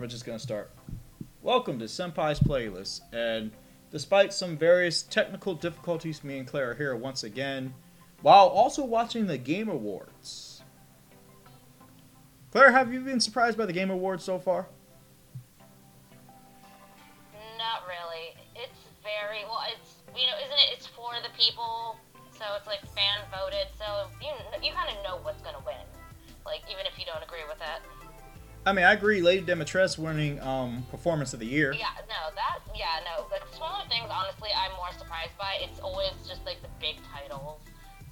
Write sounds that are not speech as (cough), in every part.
We're just gonna start. Welcome to Senpai's Playlist, and despite some various technical difficulties, me and Claire are here once again, while also watching the Game Awards. Claire, have you been surprised by the Game Awards so far? Not really. It's very well. It's you know, isn't it? It's for the people, so it's like fan voted. So you you kind of know what's gonna win, like even if you don't agree with that. I mean, I agree. Lady Dimitrescu winning um, Performance of the Year. Yeah, no, that yeah, no. But smaller things, honestly, I'm more surprised by. It's always just like the big titles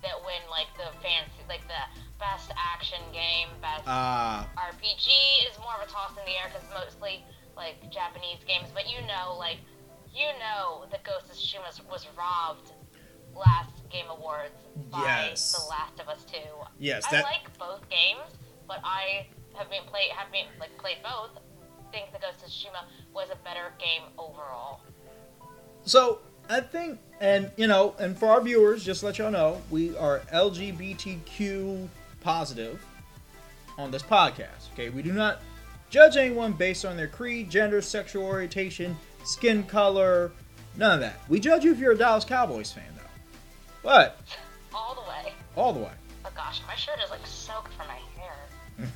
that win, like the fancy, like the best action game, best Ah, RPG is more of a toss in the air because mostly like Japanese games. But you know, like you know, the Ghost of Tsushima was robbed last Game Awards by Yes. The Last of Us Two. yes, I that. like both games, but I have been play have been like played both. Think the Ghost of Tsushima was a better game overall. So I think, and you know, and for our viewers, just to let y'all know, we are LGBTQ positive on this podcast. Okay, we do not judge anyone based on their creed, gender, sexual orientation, skin color, none of that. We judge you if you're a Dallas Cowboys fan, though. But All the way. all the way. Oh gosh, my shirt is like soaked from my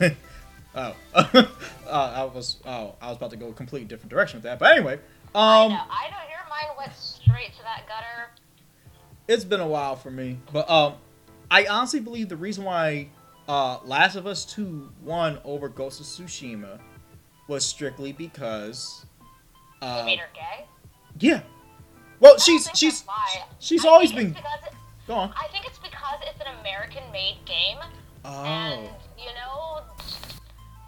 hair. (laughs) oh, (laughs) uh, I was oh I was about to go a completely different direction with that. But anyway, I um, know. I know your mine went straight to that gutter. it's been a while for me, but um, I honestly believe the reason why uh, Last of Us Two won over Ghost of Tsushima was strictly because, uh, made her gay. yeah. Well, I she's she's she's I always been it- go on. I think it's because it's an American-made game, and Oh, you know,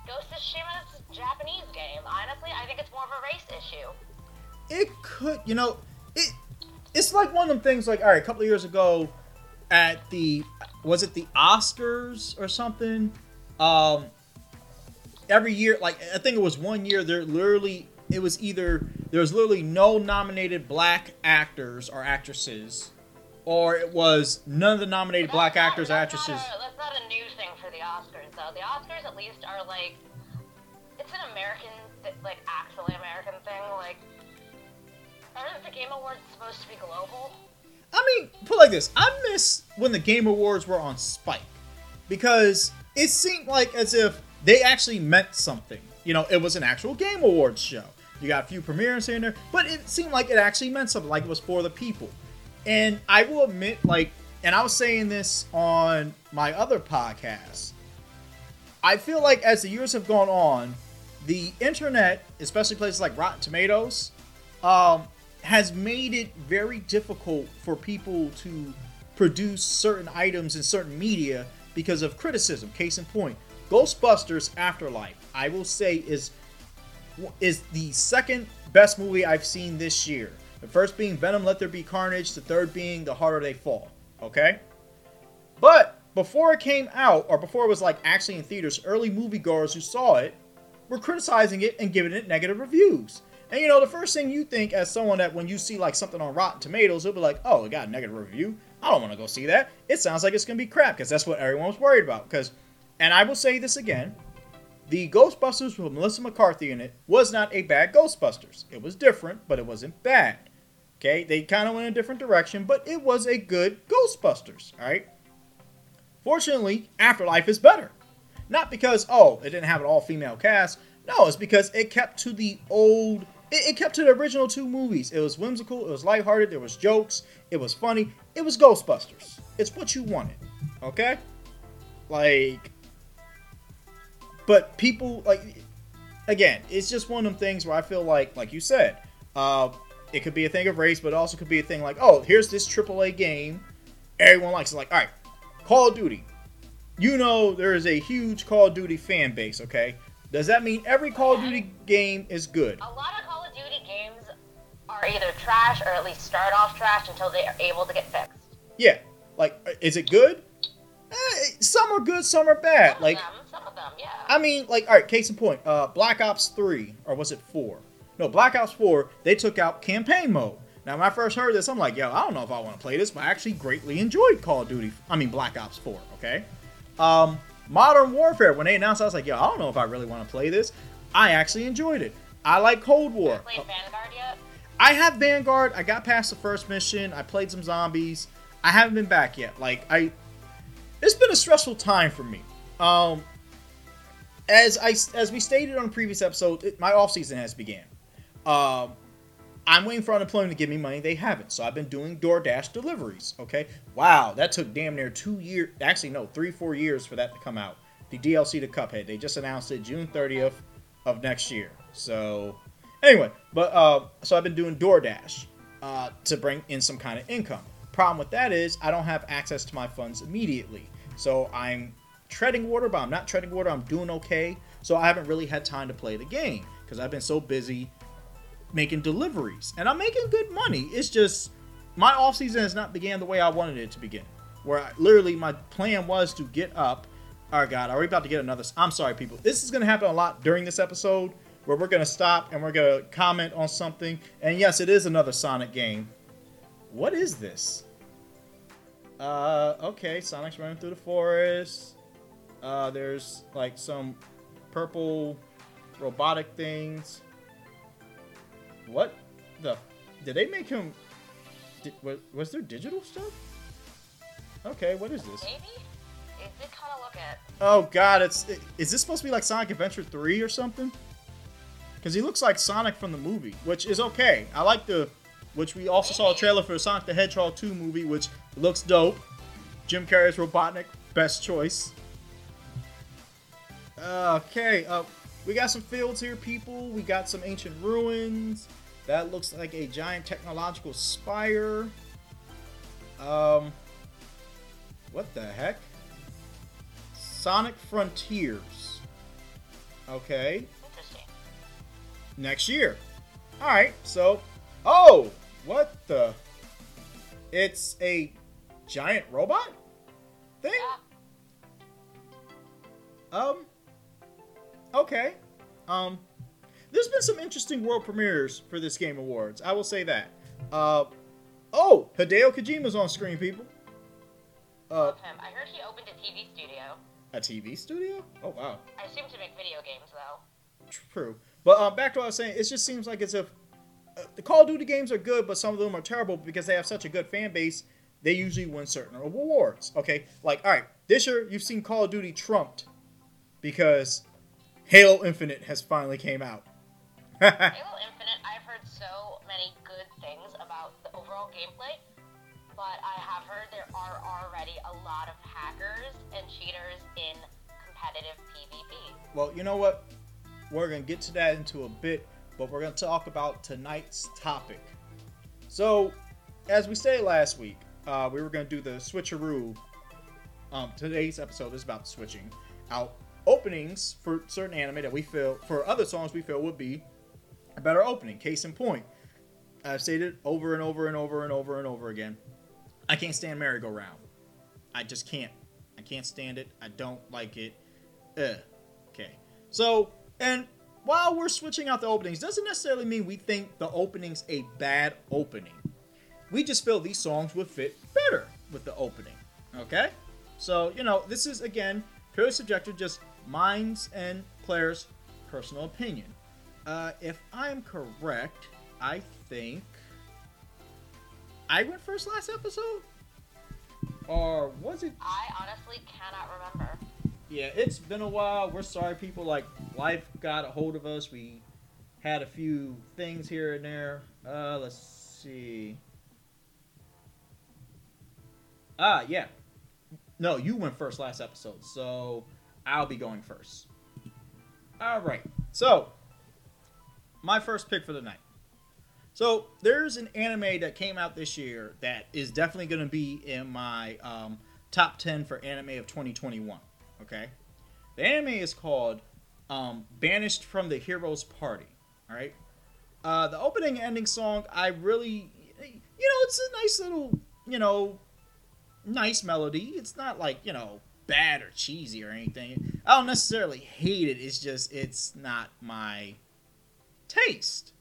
Ghost of Tsushima is a Japanese game. Honestly, I think it's more of a race issue. it could you know it. It's like one of them things. Like all right, a couple of years ago, at the was it the Oscars or something? Um, every year, like I think it was one year, there literally it was either there was literally no nominated black actors or actresses, or it was none of the nominated black not- actors actresses. Not a, that's not a new thing for the Oscars, though. The Oscars, at least, are like it's an American, like actually American thing. Like, aren't the Game Awards supposed to be global? I mean, put it like this: I miss when the Game Awards were on Spike because it seemed like as if they actually meant something. You know, it was an actual Game Awards show. You got a few premieres here and there, but it seemed like it actually meant something, like it was for the people. And I will admit, like, and I was saying this on my other podcast. I feel like as the years have gone on, the internet, especially places like Rotten Tomatoes, um, has made it very difficult for people to produce certain items in certain media because of criticism. Case in point, Ghostbusters Afterlife, I will say, is is the second best movie I've seen this year. The first being Venom Let There Be Carnage, the third being The Harder They Fall. Okay? But before it came out, or before it was like actually in theaters, early moviegoers who saw it were criticizing it and giving it negative reviews. And you know, the first thing you think as someone that when you see like something on Rotten Tomatoes, it'll be like, oh, it got a negative review. I don't want to go see that. It sounds like it's gonna be crap because that's what everyone was worried about. Because, and I will say this again, the Ghostbusters with Melissa McCarthy in it was not a bad Ghostbusters. It was different, but it wasn't bad. Okay, they kind of went a different direction, but it was a good Ghostbusters. All right. Fortunately, Afterlife is better. Not because oh it didn't have an all female cast. No, it's because it kept to the old. It, it kept to the original two movies. It was whimsical. It was lighthearted. There was jokes. It was funny. It was Ghostbusters. It's what you wanted. Okay. Like. But people like. Again, it's just one of them things where I feel like, like you said, uh, it could be a thing of race, but it also could be a thing like, oh, here's this AAA game, everyone likes it. Like, all right, Call of Duty. You know there is a huge Call of Duty fan base, okay? Does that mean every Call of Duty game is good? A lot of Call of Duty games are either trash or at least start off trash until they are able to get fixed. Yeah. Like, is it good? Eh, some are good, some are bad. Some Like, of them, some of them, yeah. I mean, like, all right, case in point, uh, Black Ops 3, or was it 4? No, Black Ops 4, they took out campaign mode. Now, when I first heard this, I'm like, yo, I don't know if I want to play this, but I actually greatly enjoyed Call of Duty. I mean, Black Ops 4, okay? Um, Modern Warfare, when they announced, I was like, yo, I don't know if I really want to play this. I actually enjoyed it. I like Cold War. Have you played Vanguard yet? I have Vanguard. I got past the first mission. I played some zombies. I haven't been back yet. Like I, it's been a stressful time for me. Um, as I as we stated on a previous episode, it, my off season has began. Um, I'm waiting for unemployment to give me money. They haven't, so I've been doing DoorDash deliveries. Okay, wow, that took damn near two years. Actually, no, three four years for that to come out. The DLC to Cuphead. They just announced it June 30th of next year. So anyway, but uh, so I've been doing DoorDash uh, to bring in some kind of income. Problem with that is I don't have access to my funds immediately. So I'm treading water, but I'm not treading water. I'm doing okay. So I haven't really had time to play the game because I've been so busy making deliveries, and I'm making good money. It's just my off season has not began the way I wanted it to begin. Where I, literally my plan was to get up. Oh God, are we about to get another? I'm sorry, people. This is gonna happen a lot during this episode, where we're gonna stop and we're gonna comment on something. And yes, it is another Sonic game. What is this? Uh, okay, Sonic's running through the forest. Uh, there's like some purple robotic things. What the? Did they make him? Did, was, was there digital stuff? Okay, what is this? Maybe? It did kind of look at. Oh god, it's it, is this supposed to be like Sonic Adventure 3 or something? Because he looks like Sonic from the movie, which is okay. I like the, which we also saw a trailer for Sonic the Hedgehog 2 movie, which looks dope. Jim Carrey's Robotnik, best choice. Okay, uh, we got some fields here, people. We got some ancient ruins. That looks like a giant technological spire. Um, what the heck? Sonic Frontiers. Okay, Interesting. next year. All right, so oh, what the? It's a giant robot thing. Yeah. Um. Okay. Um. There's been some interesting world premieres for this Game Awards. I will say that. Uh. Oh, Hideo Kojima's on screen, people. Uh, Love him. I heard he opened a TV studio. a TV studio? Oh wow. I assume to make video games, though. True. But um, back to what I was saying, it just seems like as if uh, the Call of Duty games are good, but some of them are terrible because they have such a good fan base. They usually win certain awards. Okay, like all right, this year you've seen Call of Duty trumped because Halo Infinite has finally came out. Halo Infinite, I've heard so many good things about the overall gameplay, but I have heard there are already a lot of hackers and cheaters in competitive PvP. well, you know what? We're gonna get to that into a bit, but we're gonna talk about tonight's topic. So, as we stated last week, uh, we were gonna do the switcheroo. Um, today's episode is about switching out openings for certain anime that we feel for other songs we feel would be a better opening. Case in point, I've stated it over and over and over and over and over again. I can't stand merry-go-round. I just can't. I can't stand it. I don't like it. Ugh. Okay. So, and while we're switching out the openings, doesn't necessarily mean we think the opening's a bad opening. We just feel these songs would fit better with the opening. Okay? So, you know, this is again purely subjective, just minds and Claire's personal opinion. Uh, if I'm correct, I think I went first last episode? Or was it I honestly cannot remember. yeah, it's been a while. We're sorry, people. Like life got a hold of us. We had a few things here and there. Uh, let's see. Ah, yeah. No, you went first last episode, so I'll be going first. All right. So, my first pick for the night. So, there's an anime that came out this year that is definitely going to be in my um, top 10 for anime of 2021. Okay? The anime is called um, Banished from the Heroes Party. All right? Uh, the opening ending song, I really, you know, it's a nice little, you know, nice melody. It's not like, you know, bad or cheesy or anything. I don't necessarily hate it. It's just, it's not my taste.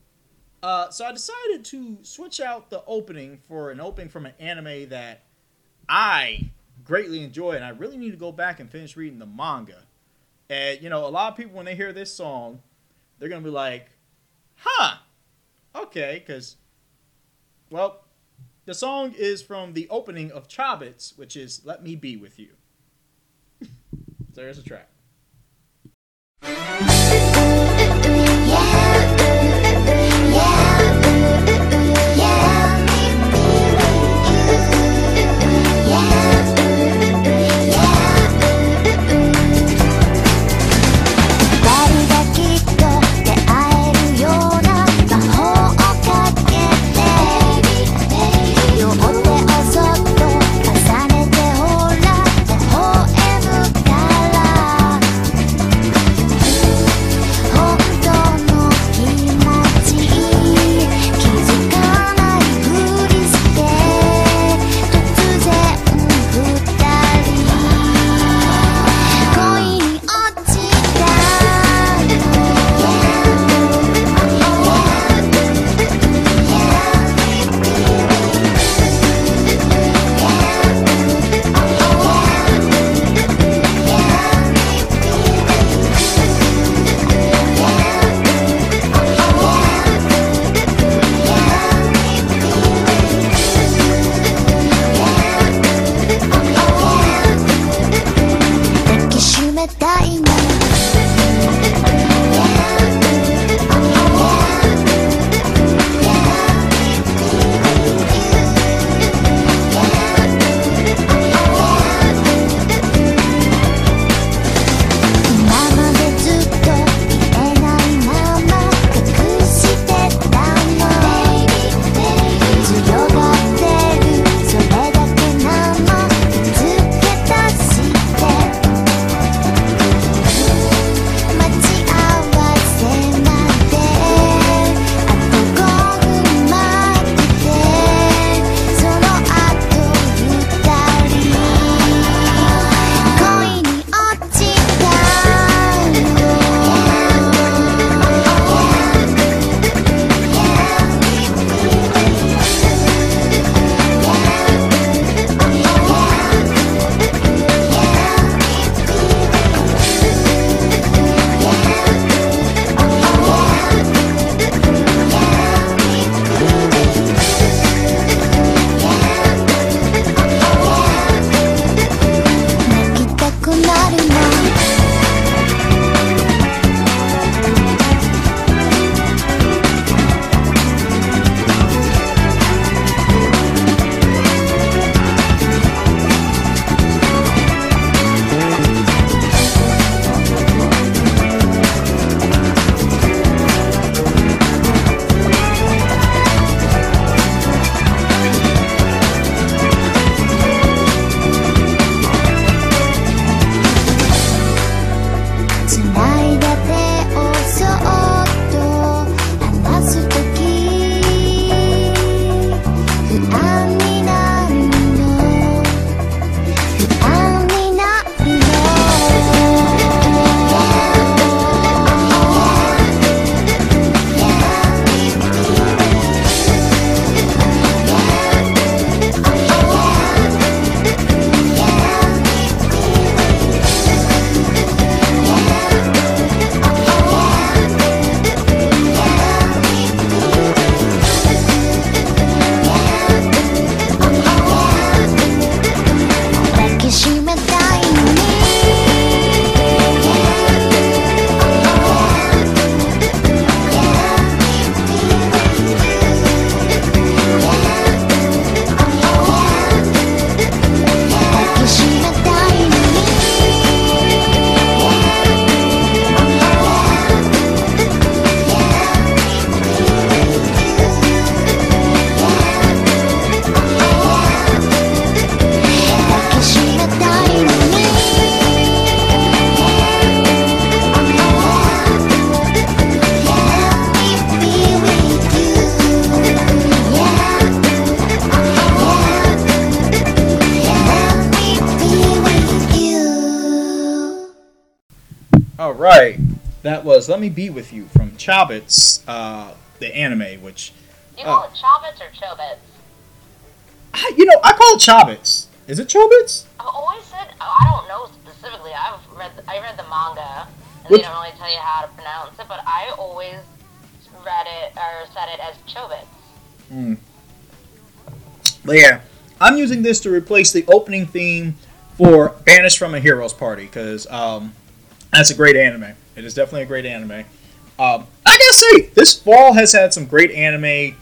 Uh, so I decided to switch out the opening for an opening from an anime that I greatly enjoy, and I really need to go back and finish reading the manga. And you know, a lot of people when they hear this song, they're gonna be like, "Huh, okay," because, well, the song is from the opening of Chobits, which is "Let Me Be with You." (laughs) so there's a track. Was Let Me Be With You from Chobits, uh, the anime, which. You call uh, it Chobits or Chobits? I, you know, I call it Chobits. Is it Chobits? I've always said, oh, I don't know specifically. I've read, I read the manga, and Which- they don't really tell you how to pronounce it. But I always read it or said it as Chobits. Mm. But yeah, I'm using this to replace the opening theme for Banished from a Hero's Party because um, that's a great anime. It is definitely a great anime. Um, I gotta say, this fall has had some great anime.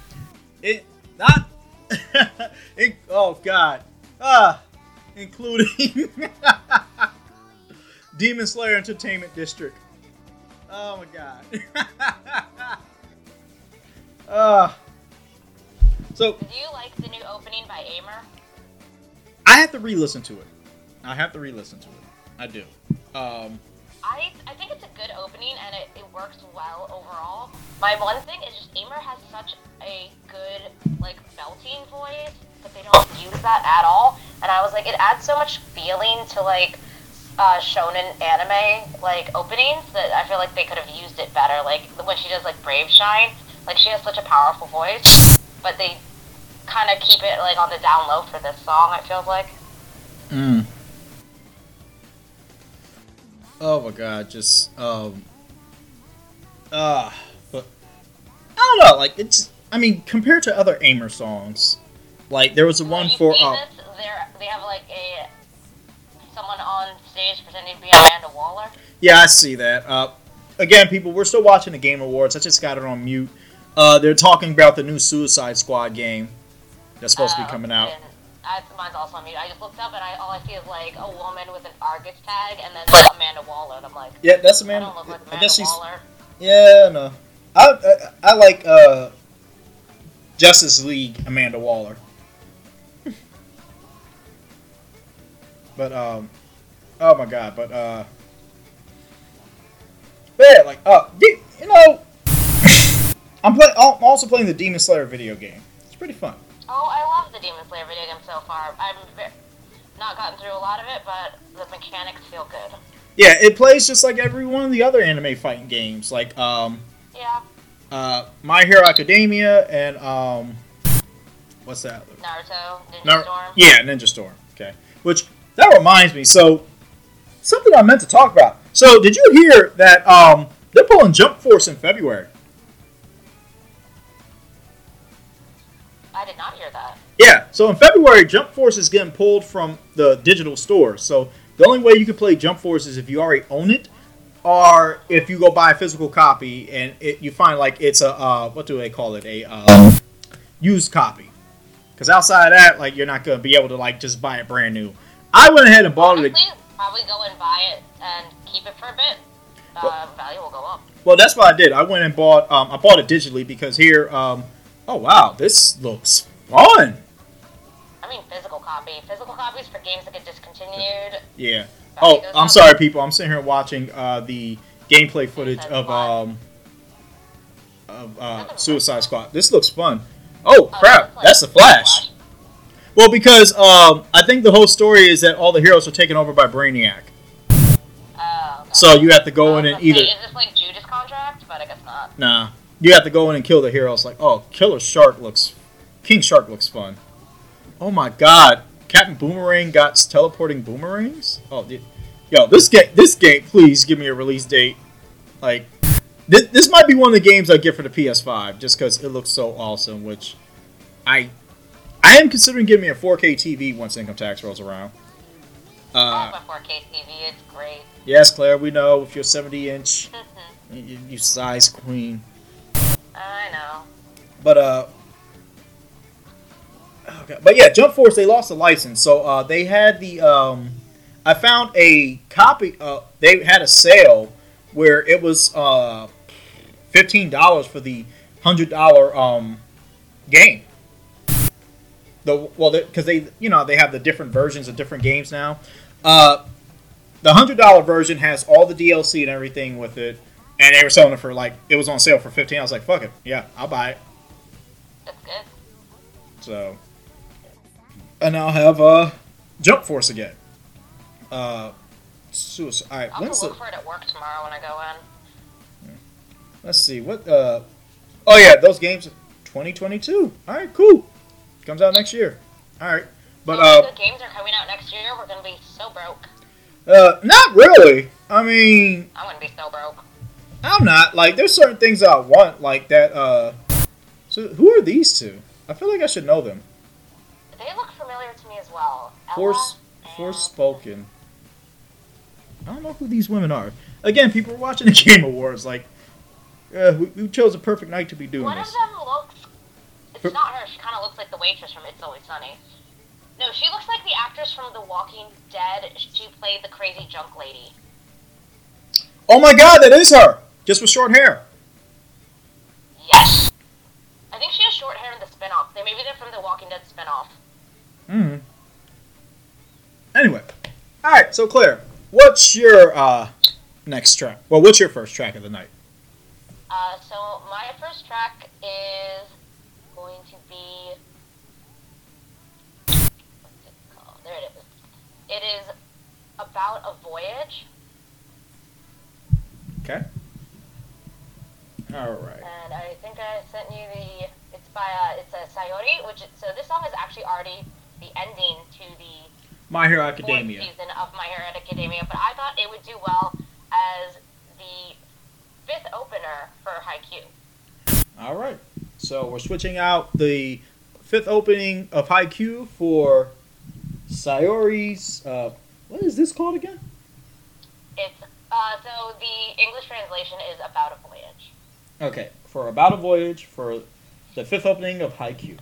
It not. (laughs) it, oh God, ah, including (laughs) Demon Slayer Entertainment District. Oh my God. (laughs) Ah. so Do you like the new opening by Aimer? I have to re-listen to it. I have to re-listen to it. I do. Um, I, I think it's a good opening and it, it works well overall. My one thing is just Aimer has such a good like belting voice, but they don't use that at all. And I was like, it adds so much feeling to like uh, shonen anime like openings that I feel like they could have used it better. Like when she does like Brave Shine, like she has such a powerful voice, but they kind of keep it like on the down low for this song. I feel like. mm. Oh my god, just um, uh, but I don't know. Like it's, I mean, compared to other Aimer songs, like there was a one for uh? They're, have like a someone on stage pretending to be Amanda Waller. Yeah, I see that. Uh, again, people, we're still watching the Game Awards. I just got it on mute. Uh, they're talking about the new Suicide Squad game that's supposed to be Uh, coming out. I, mine's also on mute. I just looked up and I all I see is like a woman with an Argus tag and then like, Amanda Waller. And I'm like, Yeah, that's I Amanda. look like I guess she's. Waller. Yeah, no. I, I I like uh, Justice League Amanda Waller. (laughs) but um, oh my god! But uh, but yeah, like uh, you know, (laughs) I'm play. I'm also playing the Demon Slayer video game. It's pretty fun. Oh, I love the Demon Slayer video game so far. I've not gotten through a lot of it, but the mechanics feel good. Yeah, it plays just like every one of the other anime fighting games, like um, Yeah, uh, My Hero Academia and um, what's that? Naruto, Ninja Nar- Storm. Yeah, Ninja Storm. Okay. Which that reminds me. So something I meant to talk about. So did you hear that um, they're pulling Jump Force in February? I did not hear that. Yeah. So in February, Jump Force is getting pulled from the digital store. So the only way you can play Jump Force is if you already own it, or if you go buy a physical copy and it, you find like it's a uh, what do they call it a um, used copy. Because outside of that, like you're not gonna be able to like just buy it brand new. I went ahead and bought it. Probably go and buy it and keep it for a bit. Uh, value will go up. Well, that's what I did. I went and bought. Um, I bought it digitally because here. Um, oh wow, this looks fun. I mean, physical copy. Physical copies for games that get discontinued. Yeah. Oh, I'm up. sorry, people. I'm sitting here watching uh, the gameplay footage Suicide of um of uh, Suicide Squad. This looks fun. Oh Oh, crap, that's the Flash. Well, because um, I think the whole story is that all the heroes are taken over by Brainiac. Oh, okay. So you have to go I in and say, either Is this like Judas contract? But I guess not. nah, you have to go in and kill the heroes. Like, oh, Killer Shark looks, King Shark looks fun. Oh my God, Captain Boomerang got teleporting boomerangs. Oh, dude. yo, this game, this game, please give me a release date. Like, this, this might be one of the games I get for the PS5 just because it looks so awesome. Which I, I am considering giving me a 4K TV once income tax rolls around. I Uh, have my 4K TV. It's great. yes, Claire, we know with your 70 inch, you, you size queen. I know. But uh, okay. but yeah, Jump Force they lost the license, so uh, they had the um, I found a copy. Uh, they had a sale where it was uh, fifteen dollars for the hundred dollar um game. The well, because they you know they have the different versions of different games now. Uh, the hundred dollar version has all the DLC and everything with it, and they were selling it for like it was on sale for fifteen. I was like, fuck it, yeah, I'll buy it. That's good. So, and I'll have uh, Jump Force again. Uh, suicide. All right, I'll when's to the, look for it at work tomorrow when I go in. let's see what. Uh, oh yeah, those games, 2022. All right, cool. Comes out next year. All right, but uh, good games are coming out next year. We're gonna be so broke. uh, not really. I mean, I wouldn't be so broke. I'm not. Like, there's certain things that I want, like that. uh So, who are these two? I feel like I should know them. They look familiar to me as well. Force, Forspoken. I don't know who these women are. Again, people are watching the (laughs) Game Awards. Like, uh, we, we chose a perfect night to be doing this? One of them looks. It's not her. She kind of looks like the waitress from It's Always Sunny. No, she looks like the actress from The Walking Dead. She played the crazy junk lady. Oh my God, that is her. Just with short hair. Yes. I think she has short hair in the spin-off. They maybe they're from the Walking Dead spin-off. Hmm. Anyway, all right. So Claire, what's your uh next track? Well, what's your first track of the night? Uh, so my first track is going to be. What's it called? There it is. It is about a voyage, Okay. All right. and I think I sent you the. It's by uh, it's a Sayuri, which is, so this song is actually already the ending to the My Hero Academia. season of My Hero Academia, but I thought it would do well as the fifth opener for Haikyuu. All right. So we're switching out the fifth opening of Haikyuu for Sayuri's. Uh, what is this called again? It's uh, so the English translation is about a voyage. Okay, for About a Voyage for the fifth opening of High Haikyuu.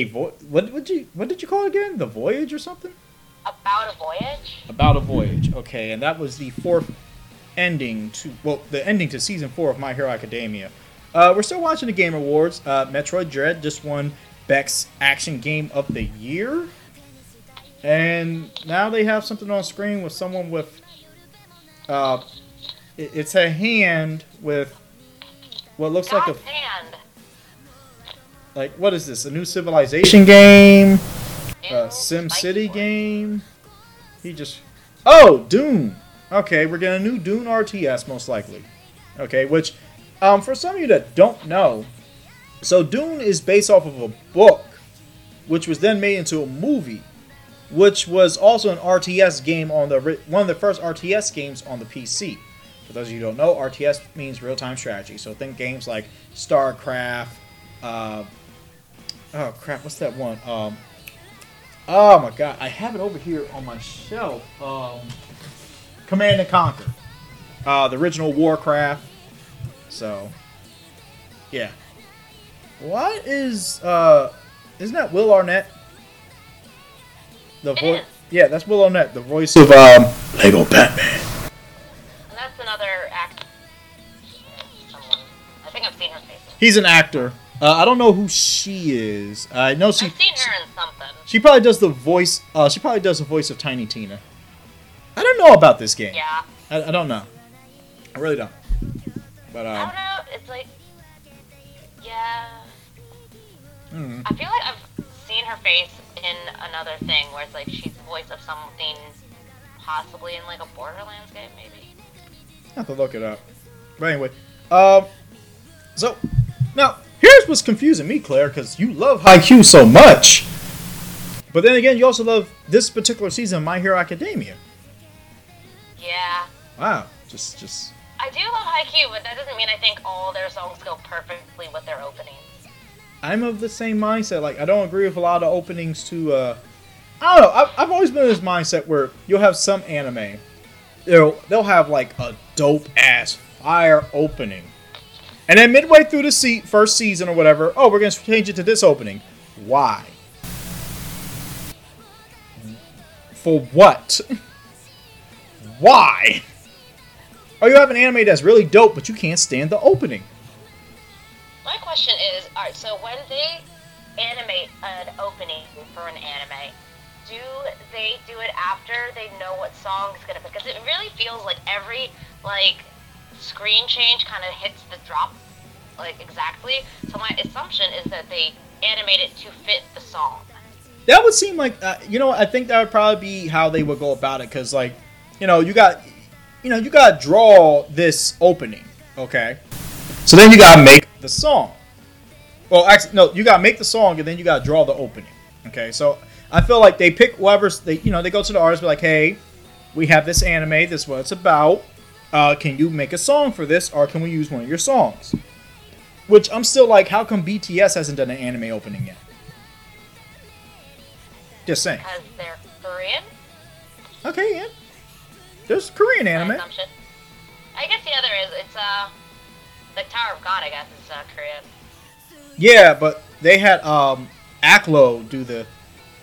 A vo- what what did you what did you call it again? The voyage or something? About a voyage. About a voyage. Okay, and that was the fourth ending to well, the ending to season four of My Hero Academia. Uh, we're still watching the Game Awards. Uh, Metroid Dread just won Beck's Action Game of the Year, and now they have something on screen with someone with. Uh, it- it's a hand with what looks like a hand. Like what is this? A new Civilization game? A Sim City game? He just oh Dune. Okay, we're getting a new Dune RTS most likely. Okay, which um, for some of you that don't know, so Dune is based off of a book, which was then made into a movie, which was also an RTS game on the one of the first RTS games on the PC. For those of you who don't know, RTS means real time strategy. So think games like StarCraft. Uh, oh crap, what's that one? Um, oh my god, I have it over here on my shelf. Um, Command and Conquer, uh, the original Warcraft. So, yeah. What is uh, isn't that Will Arnett? The voice. Yeah, that's Will Arnett, the voice of um, Lego Batman. And that's another act. Someone. I think I've seen her face. He's an actor. Uh, I don't know who she is. I know she. I've seen her in something. She probably does the voice. Uh, she probably does the voice of Tiny Tina. I don't know about this game. Yeah. I, I don't know. I really don't. But I um, don't know. It's like. Yeah. mm, I feel like I've seen her face in another thing where it's like she's the voice of something possibly in like a Borderlands game, maybe. I have to look it up. But anyway, um, so now here's what's confusing me, Claire, because you love Haikyuu so much. But then again, you also love this particular season of My Hero Academia. Yeah. Wow, just just I do love Haikyuu, but that doesn't mean I think all their songs go perfectly with their openings. I'm of the same mindset. Like, I don't agree with a lot of openings to. Uh, I don't know. I've, I've always been in this mindset where you'll have some anime, they'll they'll have like a dope ass fire opening, and then midway through the se- first season or whatever, oh, we're gonna change it to this opening. Why? For what? (laughs) Why? Or you have an anime that's really dope, but you can't stand the opening. My question is, alright, so when they animate an opening for an anime, do they do it after they know what song is gonna be? because it really feels like every like screen change kind of hits the drop like exactly. So my assumption is that they animate it to fit the song. That would seem like uh, you know. I think that would probably be how they would go about it, because like, you know, you got, you know, you got to draw this opening, okay? So then you got to make the song. Well, actually, no, you got to make the song, and then you got to draw the opening, okay? So I feel like they pick whoever's they, you know, they go to the artist, be like, hey, we have this anime. This is what it's about. Uh, can you make a song for this, or can we use one of your songs? Which I'm still like, how come BTS hasn't done an anime opening yet? Just saying. Because they're Korean. Okay, yeah. There's Korean anime. I guess the other is it's uh the Tower of God. I guess is uh, Korean. Yeah, but they had um Aklo do the.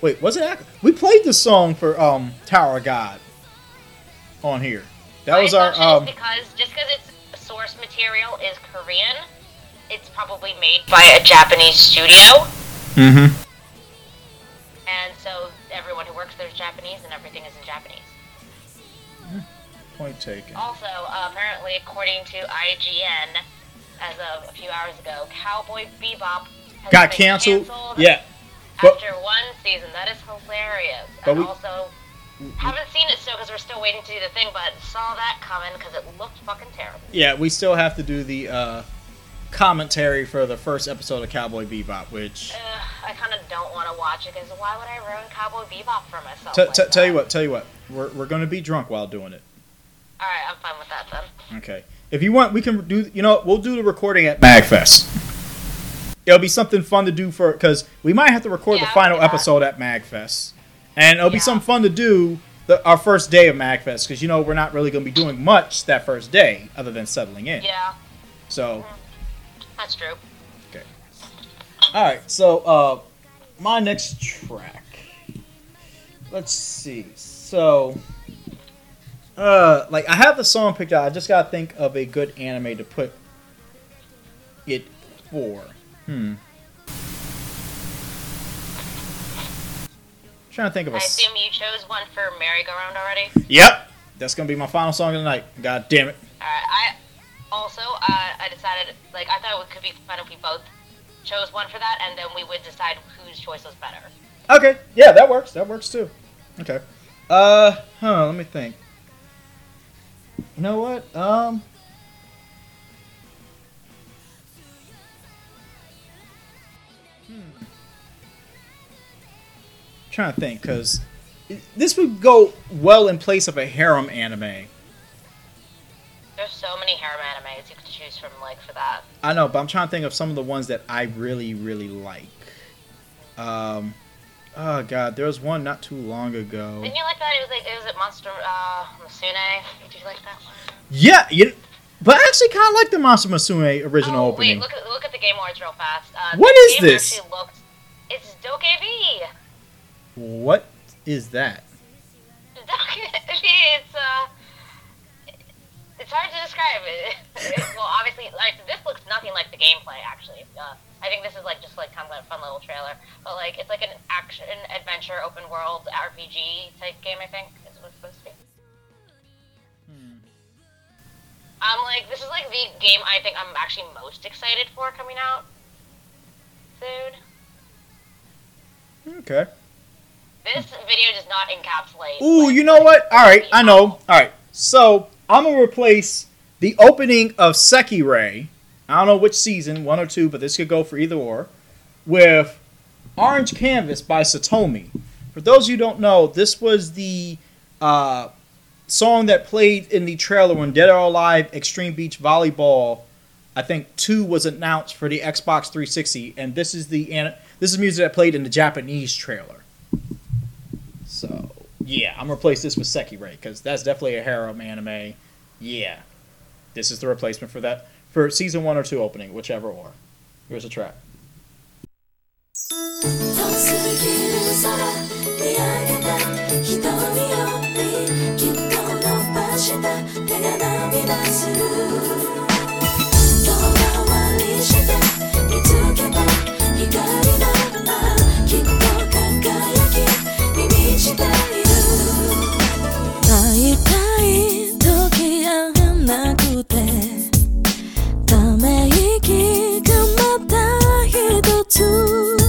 Wait, was it Aklo? We played the song for um Tower of God on here. That My was our um. because just because its source material is Korean, it's probably made by a Japanese studio, Mm-hmm. and so everyone who works there is Japanese, and everything is in Japanese. Point taken. Also, uh, apparently, according to IGN, as of a few hours ago, Cowboy Bebop has Got been canceled. canceled Yeah, but after one season. That is hilarious. But and we- also, haven't seen it still because we're still waiting to do the thing, but saw that coming because it looked fucking terrible. yeah, we still have to do the uh commentary for the first episode of Cowboy Bebop, which. Ugh, I kind of don't want to watch it because why would I ruin Cowboy Bebop for myself? T- like t- tell you what, tell you what. We're we're gonna be drunk while doing it. All right, I'm fine with that then. Okay. If you want, we can do. You know, we'll do the recording at Magfest. It'll be something fun to do for because we might have to record Yeah, the final would do that. episode at Magfest, and it'll be Yeah. something fun to do the, our first day of Magfest because you know we're not really going to be doing much that first day other than settling in. Yeah. So, That's true. okay. All right. So, uh, my next track. Let's see. So, uh, like I have the song picked out. I just gotta think of a good anime to put it for. Hmm. Trying to think of a. I assume you chose one for merry-go-round already. Yep. That's gonna be my final song of the night. God damn it. Alright, I also uh, I decided like I thought it could be fun if we both chose one for that, and then we would decide whose choice was better. Okay. Yeah, that works. That works too. Okay. Uh, huh. Let me think. You know what? Um. Trying to think, cause this would go well in place of a harem anime. There's so many harem animes you could choose from, like for that. I know, but I'm trying to think of some of the ones that I really, really like. Um, oh god, there was one not too long ago. Didn't you like that? It was like it was at Monster uh, Musume. Did you like that one? Yeah, you, but I actually kind of like the Monster Musume original oh, opening. wait, look at look at the Game Awards real fast. Uh, What the is game this? Actually looks, it's Dokev. What is that? (laughs) It's uh, it's hard to describe it. (laughs) well, obviously, like this looks nothing like the gameplay. Actually, uh, I think this is like just like kind of a fun little trailer. But like, it's like an action adventure open world RPG type game. I think is what it's supposed to be. Um, like this is like the game I think I'm actually most excited for coming out soon. Okay. This video does not encapsulate. Ooh, like, you know what? All right, I know. All right, so I'm gonna replace the opening of Sekirei. I don't know which season, one or two, but this could go for either or. With Orange Canvas by Satomi. For those of you who don't know, this was the uh, song that played in the trailer when Dead or Alive Extreme Beach Volleyball. I think two was announced for the Xbox 360, and this is the this is music that played in the Japanese trailer. So yeah, I'm gonna replace this with Sekirei because that's definitely a harem anime. Yeah, this is the replacement for that for season one or two opening, whichever or. Here's a track. 遠すぎる空見上げた瞳よりきっと伸ばした手が涙する遠回りして きに満ちてい会いたい時あがなくてため息がまた一つ。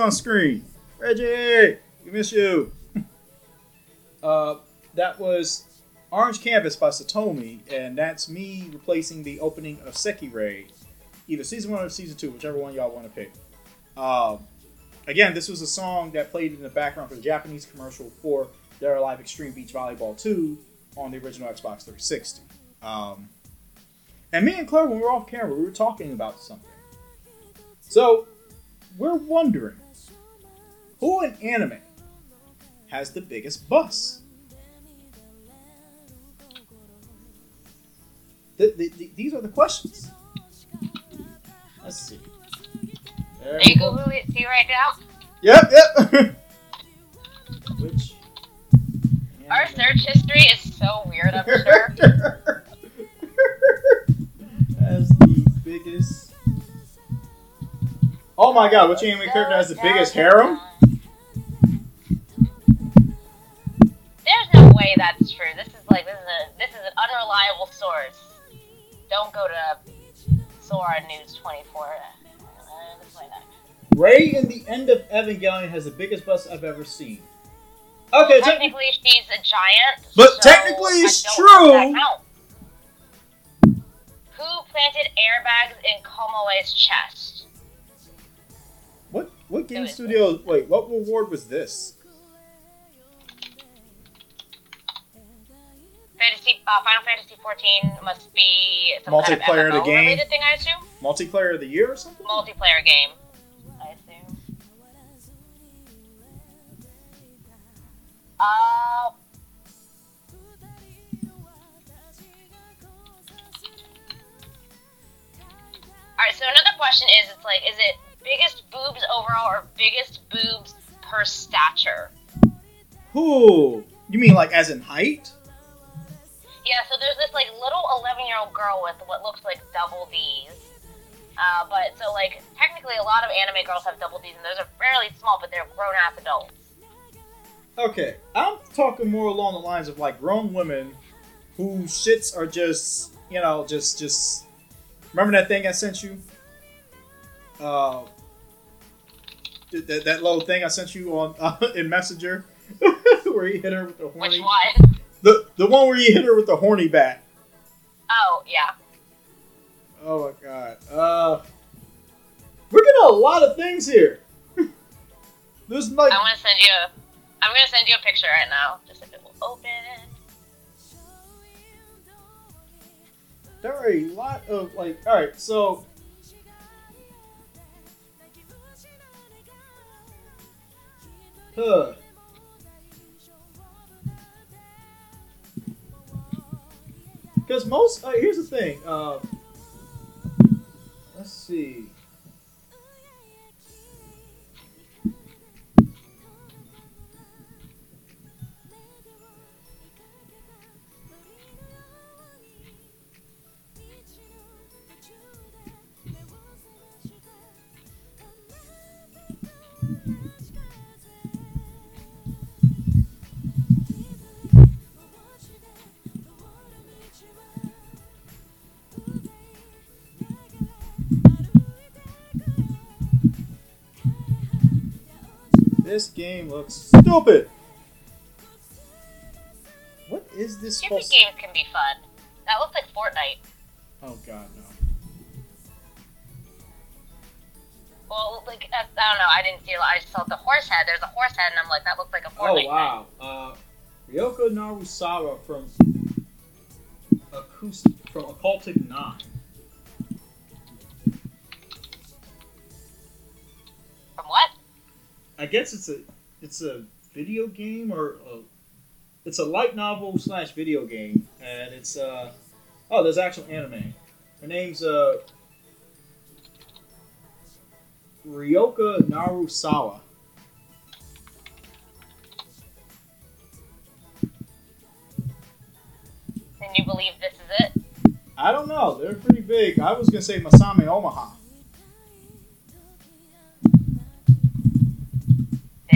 On screen. Reggie, we miss you. (laughs) uh, that was Orange Canvas by Satomi, and that's me replacing the opening of Sekirei, either season one or season two, whichever one y'all want to pick. Um, again, this was a song that played in the background for the Japanese commercial for or Alive Extreme Beach Volleyball 2 on the original Xbox 360. Um, and me and Claire, when we were off camera, we were talking about something. So, we're wondering who in anime has the biggest bus? Th- th- th- these are the questions. Let's see. There Are you go. Googling it see right now? Yep, yep. (laughs) Which? Our search history is so weird, I'm sure. (laughs) has the biggest. Oh my god, which anime character has the biggest harem? There's no way that's true. This is like this is a this is an unreliable source. Don't go to Sora News 24. Uh, this way not. Rei in the end of Evangelion has the biggest bust I've ever seen. Okay, technically. Technically, she's a giant. But so technically it's don't know if that true. Who planted airbags in Komoe's chest? What what game studio? Wait, what reward was this? Fantasy, uh, Final Fantasy 14 must be some kind Multiplayer of of the game? related thing, I assume. Multiplayer of the year or something? Multiplayer game, I assume. Uh, Alright, so another question is, it's like, is it biggest boobs overall or biggest boobs per stature? Who? You mean like as in height? Yeah, so there's this like little 11 year old girl with what looks like double D's. Uh, but so like technically a lot of anime girls have double D's and those are fairly small, but they're grown ass adults. Okay, I'm talking more along the lines of like grown women whose shits are just, you know, just just. Remember that thing I sent you? Uh, th- that, that little thing I sent you on uh, (laughs) in Messenger, (laughs) where he hit her with the horny. Which one? The the one where you hit her with the horny bat. Oh yeah. Oh my god. Uh, we're getting a lot of things here. (laughs) There's like I'm gonna send you. A, I'm gonna send you a picture right now, just if it will open. there are a lot of like. All right, so huh. Because most uh, here's the thing. Uh, let's see. This game looks stupid. What is this Stupid supposed? games can be fun. That looks like Fortnite. Oh god, no. Well, like I don't know. I didn't see. it. I just saw the horse head. There's a horse head, and I'm like, that looks like a Fortnite. Oh wow. Uh, Ryoka Narusawa from Acoustic from Occultic Nine. From what? I guess it's a it's a video game or a, it's a light novel slash video game, and it's uh oh there's actual anime. Her name's uh Ryoka Narusawa. And you believe this is it? I don't know. They're pretty big. I was gonna say Masami Omaha.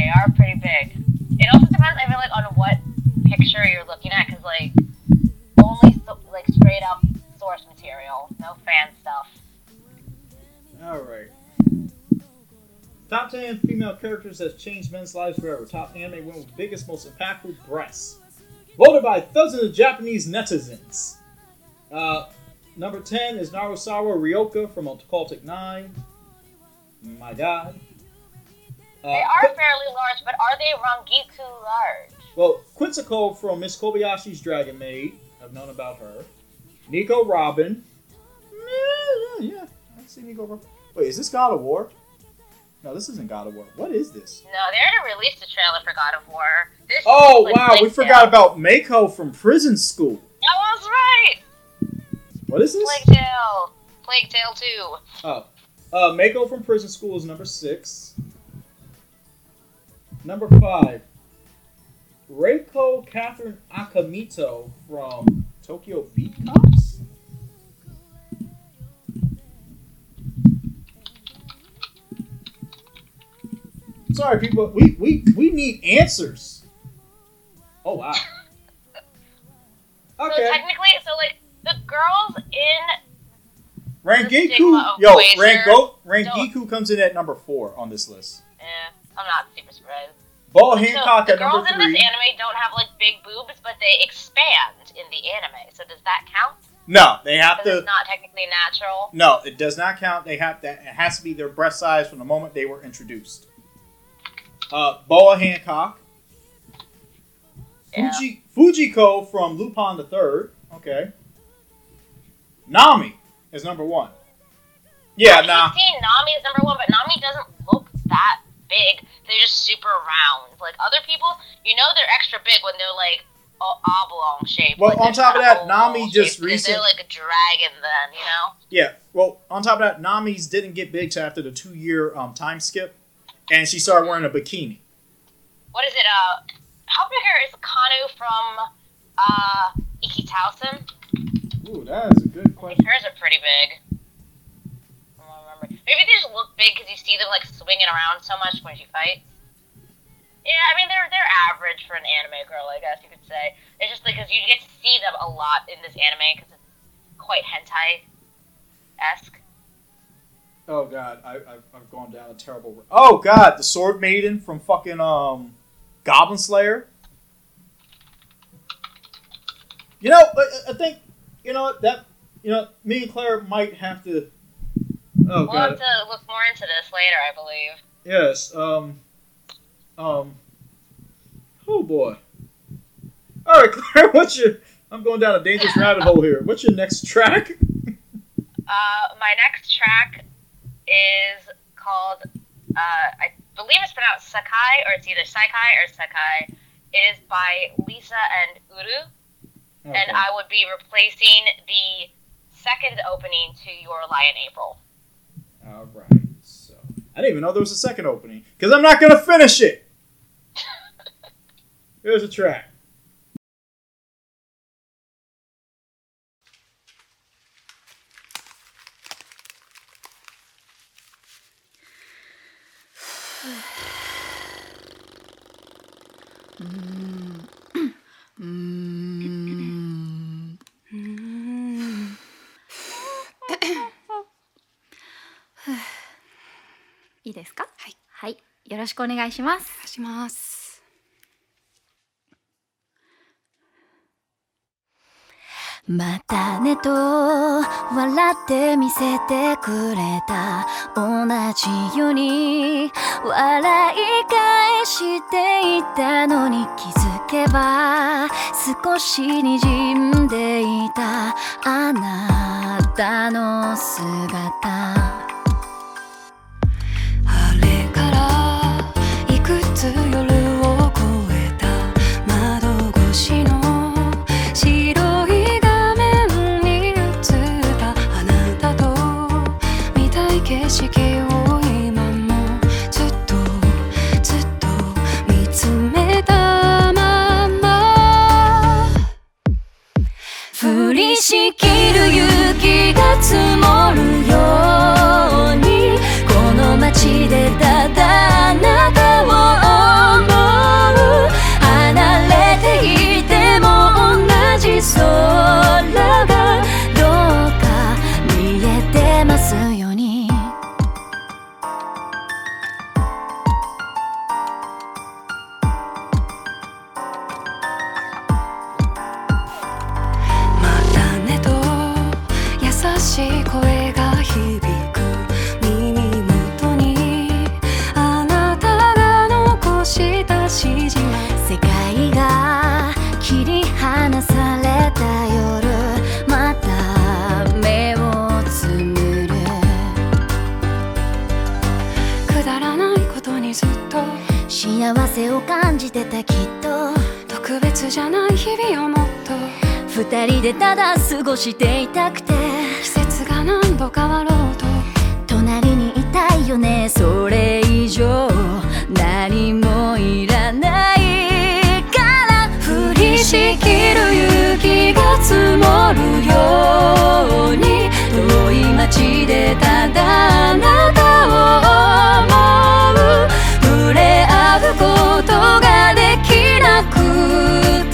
They are pretty big. It also depends, I feel like, on what picture you're looking at, because, like, only, so, like, straight up source material, no fan stuff. All right. Top 10 female characters that changed men's lives forever. Top anime women with biggest, most impactful breasts. Voted by thousands of Japanese netizens. Uh, number 10 is Narusawa Ryoka from Occultic 9. My god. Uh, They are fairly large, but are they Rangiku large? well, Quincycle from Miss Kobayashi's Dragon Maid. I've known about her. Nico Robin. Yeah, yeah, yeah. I see Nico Robin. Wait, is this God of War? No, this isn't God of War. What is this? No, they already released a trailer for God of War. This Oh wow, we forgot about Mako from Prison School. That was right! What is this? Plague Tale. Plague Tale 2. Oh, uh, Mako from Prison School is number six. Number five, Reiko Catherine Akimoto from Tokyo Beat Cops. Sorry, people. We we we need answers. Oh wow. (laughs) Okay. So Okay. technically, so, like, the girls in Rangiku, stigma yo, wager Rango, Rangiku comes in at number four on this list. Yeah, I'm not super surprised. So, Hancock the at girls in this anime don't have like big boobs, but they expand in the anime. So does that count? No, they have to. it's not technically natural. No, it does not count. They have that. It has to be their breast size from the moment they were introduced. Uh, Boa Hancock, Yeah. Fuji Fujiko from Lupin the Third. Okay. Nami is number one. Yeah, I've nah. seen Nami is number one, but Nami doesn't look that big. They're just super round. Like other people, you know, they're extra big when they're like oblong shaped. Well, on top of that, Nami just recently like a dragon, then you know. Yeah. Well, on top of that, Nami's didn't get big till after the two-year um, time skip, and she started wearing a bikini. What is it? Uh, how big is Kanu from uh Ikki Tousen? Ooh, that is a good question. hers are pretty big. Maybe they just look big because you see them like swinging around so much when she fights. Yeah, I mean they're they're average for an anime girl, I guess you could say. It's just because you get to see them a lot in this anime because it's quite hentai esque. Oh god, I, I've, I've gone down a terrible. ro- Oh god, the Sword Maiden from fucking um, Goblin Slayer. You know, I, I think you know that you know me and Claire might have to. Oh We'll have to look more into this later, I believe. yes. Um, um. Oh boy. All right, (laughs) Claire, what's your? I'm going down a dangerous rabbit hole here. What's your next track? (laughs) Uh, my next track is called, uh, I believe it's pronounced Sakai, or it's either Saikai or Sakai. It is by LiSA and Uru, Okay. and I would be replacing the second opening to Your Lie in April. All right. So I didn't even know there was a second opening because I'm not gonna finish it. (laughs) Here's a track. い (sighs) mm. (clears throat) mm. いですか？はい、はい、よろしくお願いします。お願いします。またねと笑って見せてくれた。同じように笑い返していたのに気づけば少し滲んでいたあなたの姿降りしきる雪が積もるように。この街でたじゃない日々をもっと。二人でただ過ごしていたくて。季節が何度変わろうと。隣にいたいよね。それ以上。何もいらないから。降りしきる雪が積もるように。遠い街でただあなたを思う。触れ合うことが good.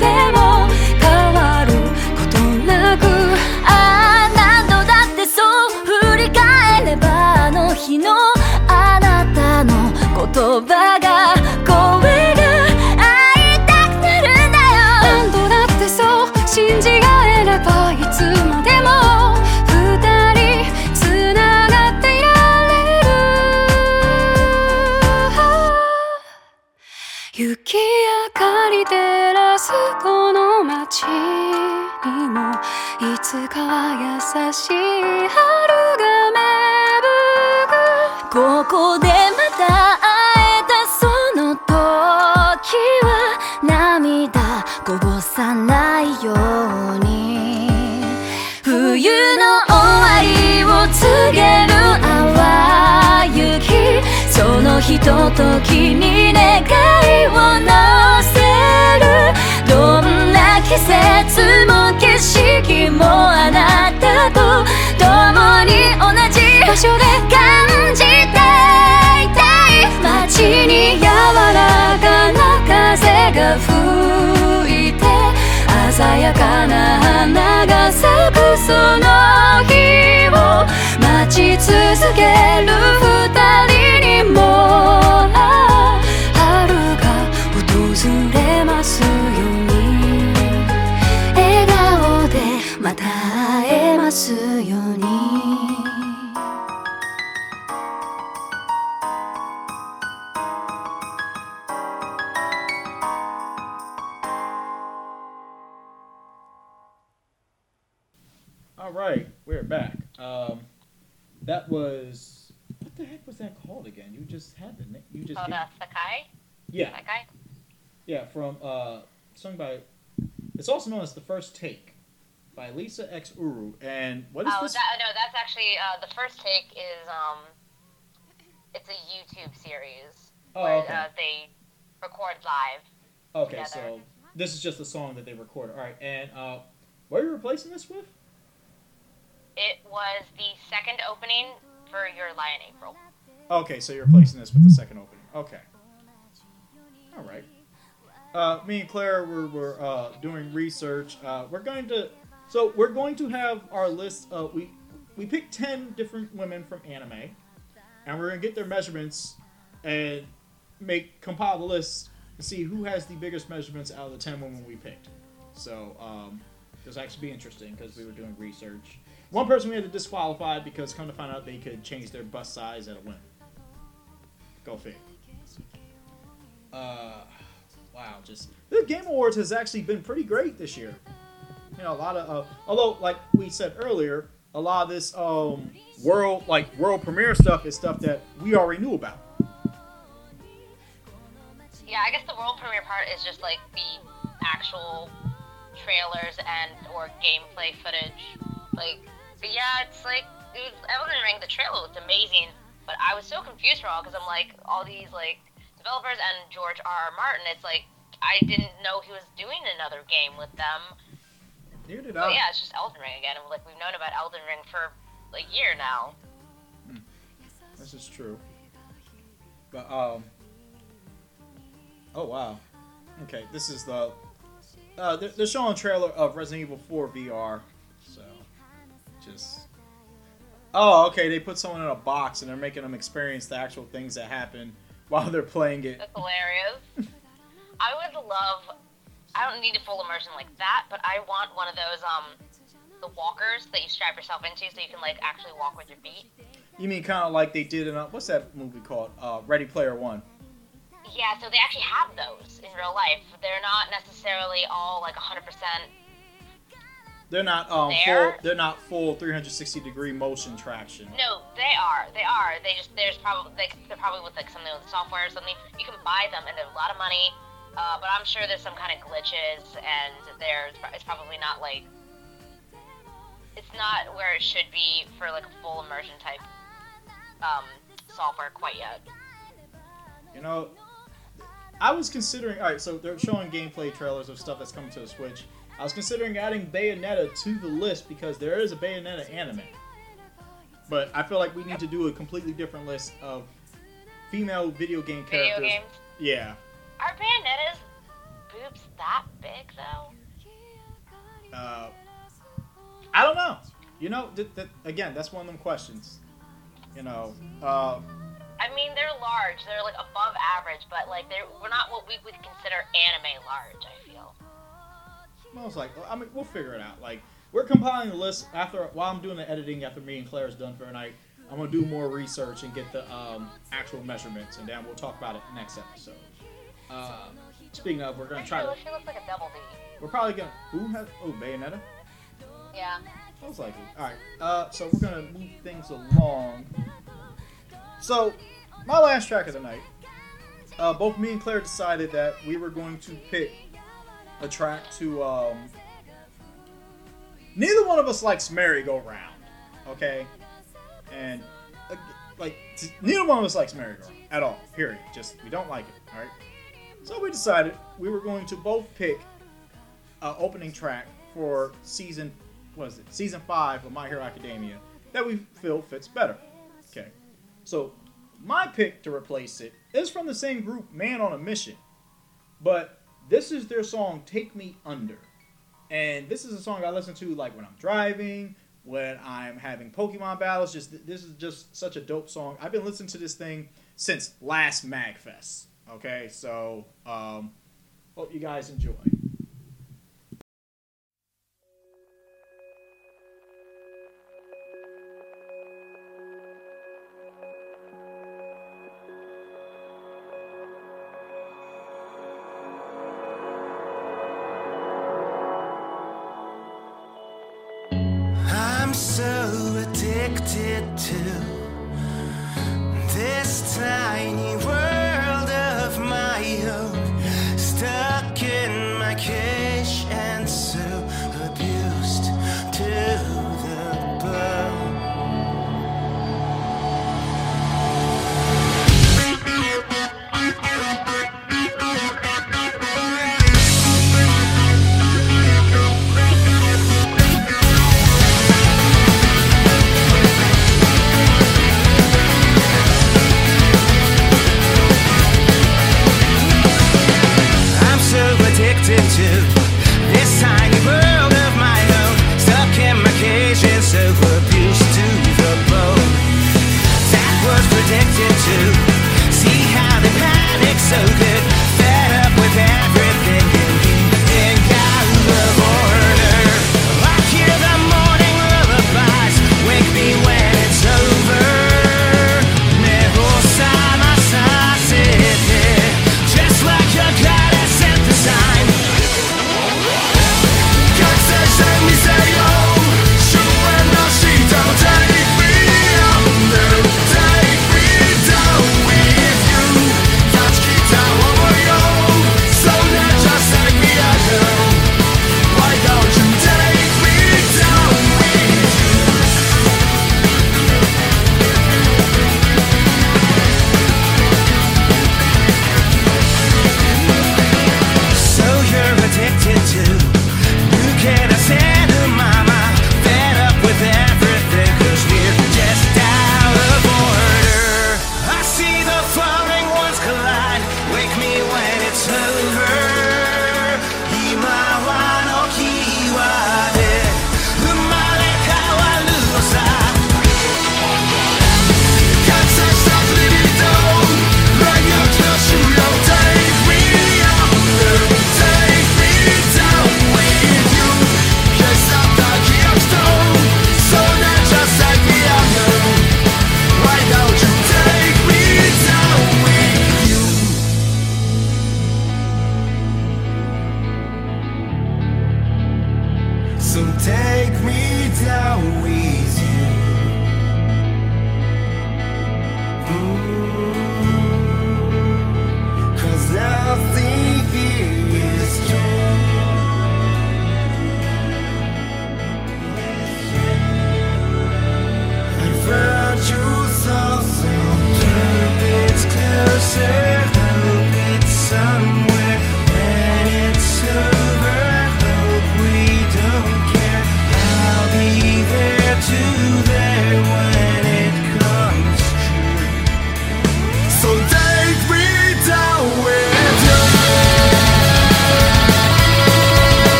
やかな花が咲くその日を待ち続ける was what the heck was that called again? You just had the name. You just gave- the Sakai? yeah, Sakai. yeah, from uh, sung by. It's also known as the first take by LiSA X Uru. And what is Oh, this? that, no, that's actually uh, the first take is um, it's a YouTube series oh, where okay. uh, they record live. okay, together. so this is just a song that they recorded. All right, and uh, what are you replacing this with? It was the second opening for Your Lie in April. Okay, so you're replacing this with the second opening. Okay. All right. Uh, me and Claire were, were uh, doing research. Uh, we're going to, so we're going to have our list. Of, we we picked ten different women from anime, and we're gonna get their measurements and make compile the list and see who has the biggest measurements out of the ten women we picked. So um, this actually be interesting because we were doing research. One person we had to disqualify because come to find out they could change their bust size at a whim. Go fig. Uh, wow, Just the Game Awards has actually been pretty great this year. You know, a lot of uh, although like we said earlier, a lot of this um world like world premiere stuff is stuff that we already knew about. Yeah, I guess the world premiere part is just like the actual trailers and or gameplay footage. Like, but yeah, it's like it was Elden Ring. The trailer looked amazing, but I was so confused for all because I'm like all these like developers and George R. R. Martin. It's like I didn't know he was doing another game with them. Neither did But yeah, it's just Elden Ring again. Like we've known about Elden Ring for like a year now. This is true. But um. Oh wow. Okay, this is the. Uh, they're showing a trailer of Resident Evil 4 VR. So, just. Oh, okay. They put someone in a box and they're making them experience the actual things that happen while they're playing it. That's hilarious. (laughs) I would love. I don't need a full immersion like that, but I want one of those um, the walkers that you strap yourself into, so you can like actually walk with your feet. You mean kind of like they did in a, what's that movie called? Uh, Ready Player One. Yeah, so they actually have those in real life. They're not necessarily all like 100%. They're not um There? full. They're not full 360 degree motion traction. No, they are. They are. They just there's probably like they're probably with like something with software or something. You can buy them and they're a lot of money. Uh, but I'm sure there's some kind of glitches and there's it's probably not like it's not where it should be for like a full immersion type um, software quite yet. You know, I was considering. All right, so they're showing gameplay trailers of stuff that's coming to the Switch. I was considering adding Bayonetta to the list because there is a Bayonetta anime. But I feel like we need to do a completely different list of female video game Video characters. games. Yeah. Are Bayonetta's boobs that big though? Uh, I don't know. You know, th- th- again, that's one of them questions. You know, uh, I mean, they're large. They're like above average, but like they're we're not what we would consider anime large. I feel. I was like, I mean, we'll figure it out. Like, we're compiling the list after while I'm doing the editing after me and Claire is done for the night. I'm gonna do more research and get the um, actual measurements, and then we'll talk about it next episode. Uh, speaking of, we're gonna try to. She looks like a double D. We're probably gonna. Who has? Oh, Bayonetta. Yeah. Most likely. All right. Uh, so we're gonna move things along. So, my last track of the night. Uh, both me and Claire decided that we were going to pick a track to. Um, neither one of us likes merry-go-round, okay? And uh, like, t- neither one of us likes merry-go-round at all. Period. Just we don't like it. All right. So we decided we were going to both pick uh, opening track for season what is it season five of My Hero Academia that we feel fits better. Okay, so my pick to replace it is from the same group, Man on a Mission, but this is their song "Take Me Under," and this is a song I listen to like when I'm driving, when I'm having Pokemon battles. Just this is just such a dope song. I've been listening to this thing since last Magfest. Okay, so um, hope you guys enjoy. Was predicted to see how they panic so good.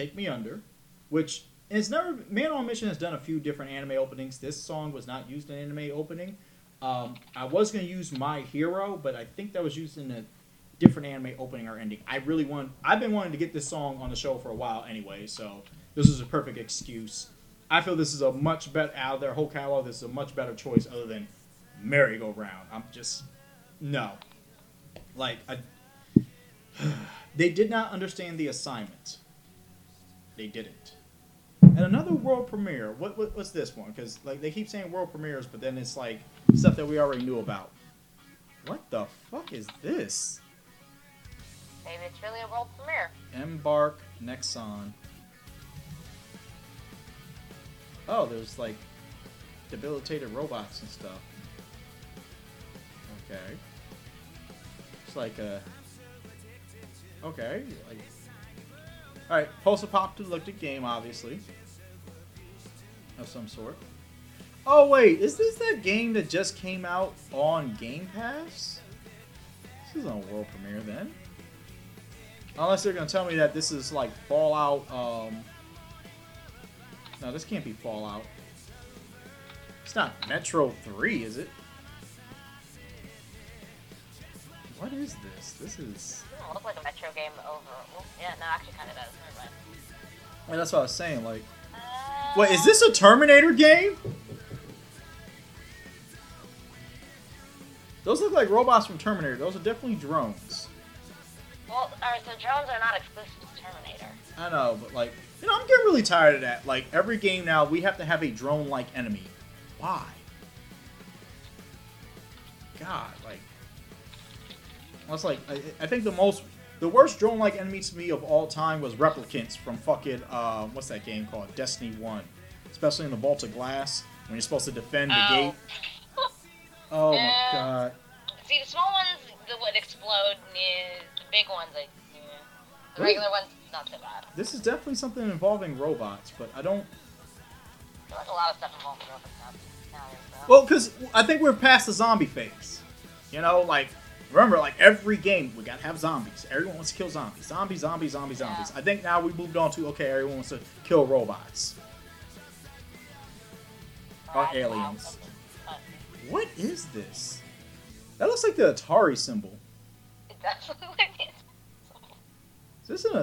"Take Me Under," which is never. Man on Mission has done a few different anime openings. This song was not used in anime opening. Um, I was going to use "My Hero," but I think that was used in a different anime opening or ending. I really want. I've been wanting to get this song on the show for a while anyway, so this is a perfect excuse. I feel this is a much better out of their whole catalog. This is a much better choice other than "Merry Go Round." I'm just no, like I. (sighs) They did not understand the assignment. They didn't. And another world premiere. What, what what's this one? Because like they keep saying world premieres, but then it's like stuff that we already knew about. What the fuck is this? Maybe it's really a world premiere. Embark Nexon. Oh, there's like debilitated robots and stuff. Okay. It's like a. Okay. Like. All right, post-apocalyptic game, obviously, of some sort. Oh wait, is this that game that just came out on Game Pass? This isn't a world premiere then. Unless they're gonna tell me that this is like Fallout. Um, no, this can't be Fallout. It's not Metro Three, is it? What is this? This is. Doesn't look like a Metro game over. Yeah, no, actually, kind of does. Never mind. Well, that's what I was saying. Like, Uh, wait, is this a Terminator game? Those look like robots from Terminator. Those are definitely drones. Well, alright, so drones are not exclusive to Terminator. I know, but like, you know, I'm getting really tired of that. Like, every game now, we have to have a drone-like enemy. Why? God, like, it's like I, I think the most, the worst drone-like enemy to me of all time was replicants from fucking, uh, what's that game called? Destiny One, especially in the Vault of Glass when you're supposed to defend the Oh. gate. (laughs) Oh my god. See, the small ones that would explode, yeah. The big ones, like, yeah. The Really? regular ones, not so bad. This is definitely something involving robots, but I don't. There's like a lot of stuff involved in robots now. Well, because I think we're past the zombie phase. You know, like remember, like every game we gotta have zombies. Everyone wants to kill zombies. Zombies, zombies, zombies, zombies. Yeah. I think now we moved on to okay, everyone wants to kill robots or aliens. What is this? That looks like the Atari symbol. It does look like it. Is this in a?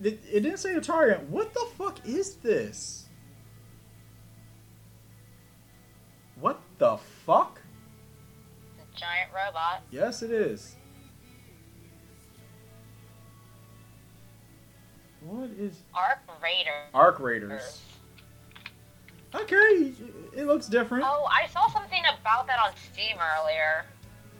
It, it didn't say Atari. What the fuck is this? What the fuck? Giant robot. Yes, it is. What is Arc Raider. Arc Raiders? Okay, it looks different. Oh, I saw something about that on Steam earlier.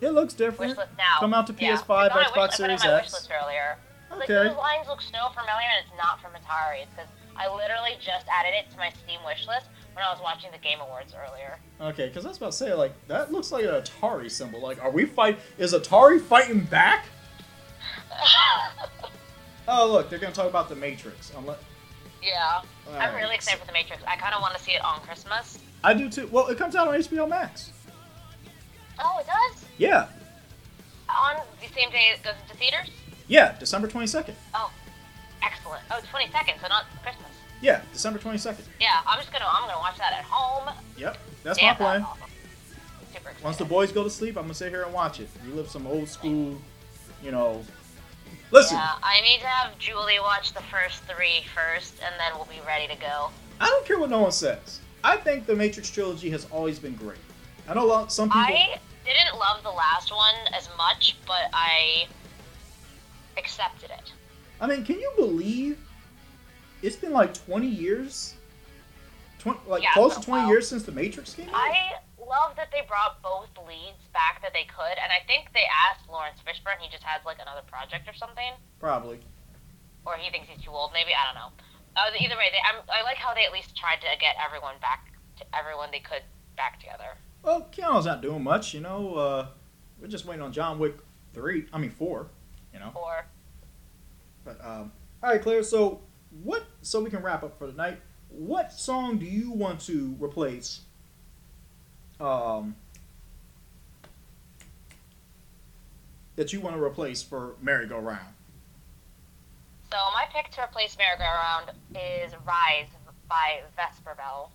It looks different. Wishlist now. Come out to Yeah. PS5, It's on my Xbox wish- I put it Series on my X. wishlist earlier. Okay. Like, those lines look so familiar, and it's not from Atari. It's because I literally just added it to my Steam wishlist when I was watching the Game Awards earlier. Okay, because I was about to say, like, that looks like an Atari symbol. Like, are we fight? Is Atari fighting back? (laughs) Oh, look, they're gonna talk about the Matrix. Unless yeah. I'm Alright. really excited for the Matrix. I kind of want to see it on Christmas. I do too. Well, it comes out on HBO Max. Oh, it does? Yeah, On the same day it goes into theaters? yeah, December twenty second. Oh, excellent. Oh, 22nd, so not Christmas. Yeah, December twenty second. Yeah, I'm just gonna I'm gonna watch that at home. Yep, that's Damn, my plan. awesome. Super excited. Once the boys go to sleep, I'm gonna sit here and watch it. Relive some old school, you know. Listen, Yeah, I need to have Julie watch the first three first, and then we'll be ready to go. I don't care what no one says. I think the Matrix trilogy has always been great. I know a lot, some people. I didn't love the last one as much, but I accepted it. I mean, can you believe it's been like 20 years? 20, like Yeah, close to 20 while. years since the Matrix came out? I love that they brought both leads back that they could, and I think they asked Laurence Fishburne. He just has like another project or something, Probably. or he thinks he's too old. Maybe I don't know. Uh, either way, they, I'm, I like how they at least tried to get everyone back to everyone they could back together. Well, Keanu's not doing much, you know. Uh, we're just waiting on John Wick 3. I mean, 4, you know. Or But, um, all right, Claire, so what, so we can wrap up for tonight, what song do you want to replace? Um, that you want to replace for Merry Go Round? so my pick to replace Merry Go Round is Rise by Vesper Bell.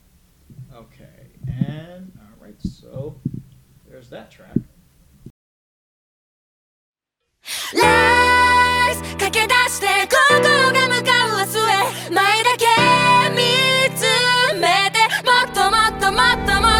Okay, and all right, so there's that track. ライス駆け出して心が向かう明日へ 前だけ見つめてもっともっともっともっと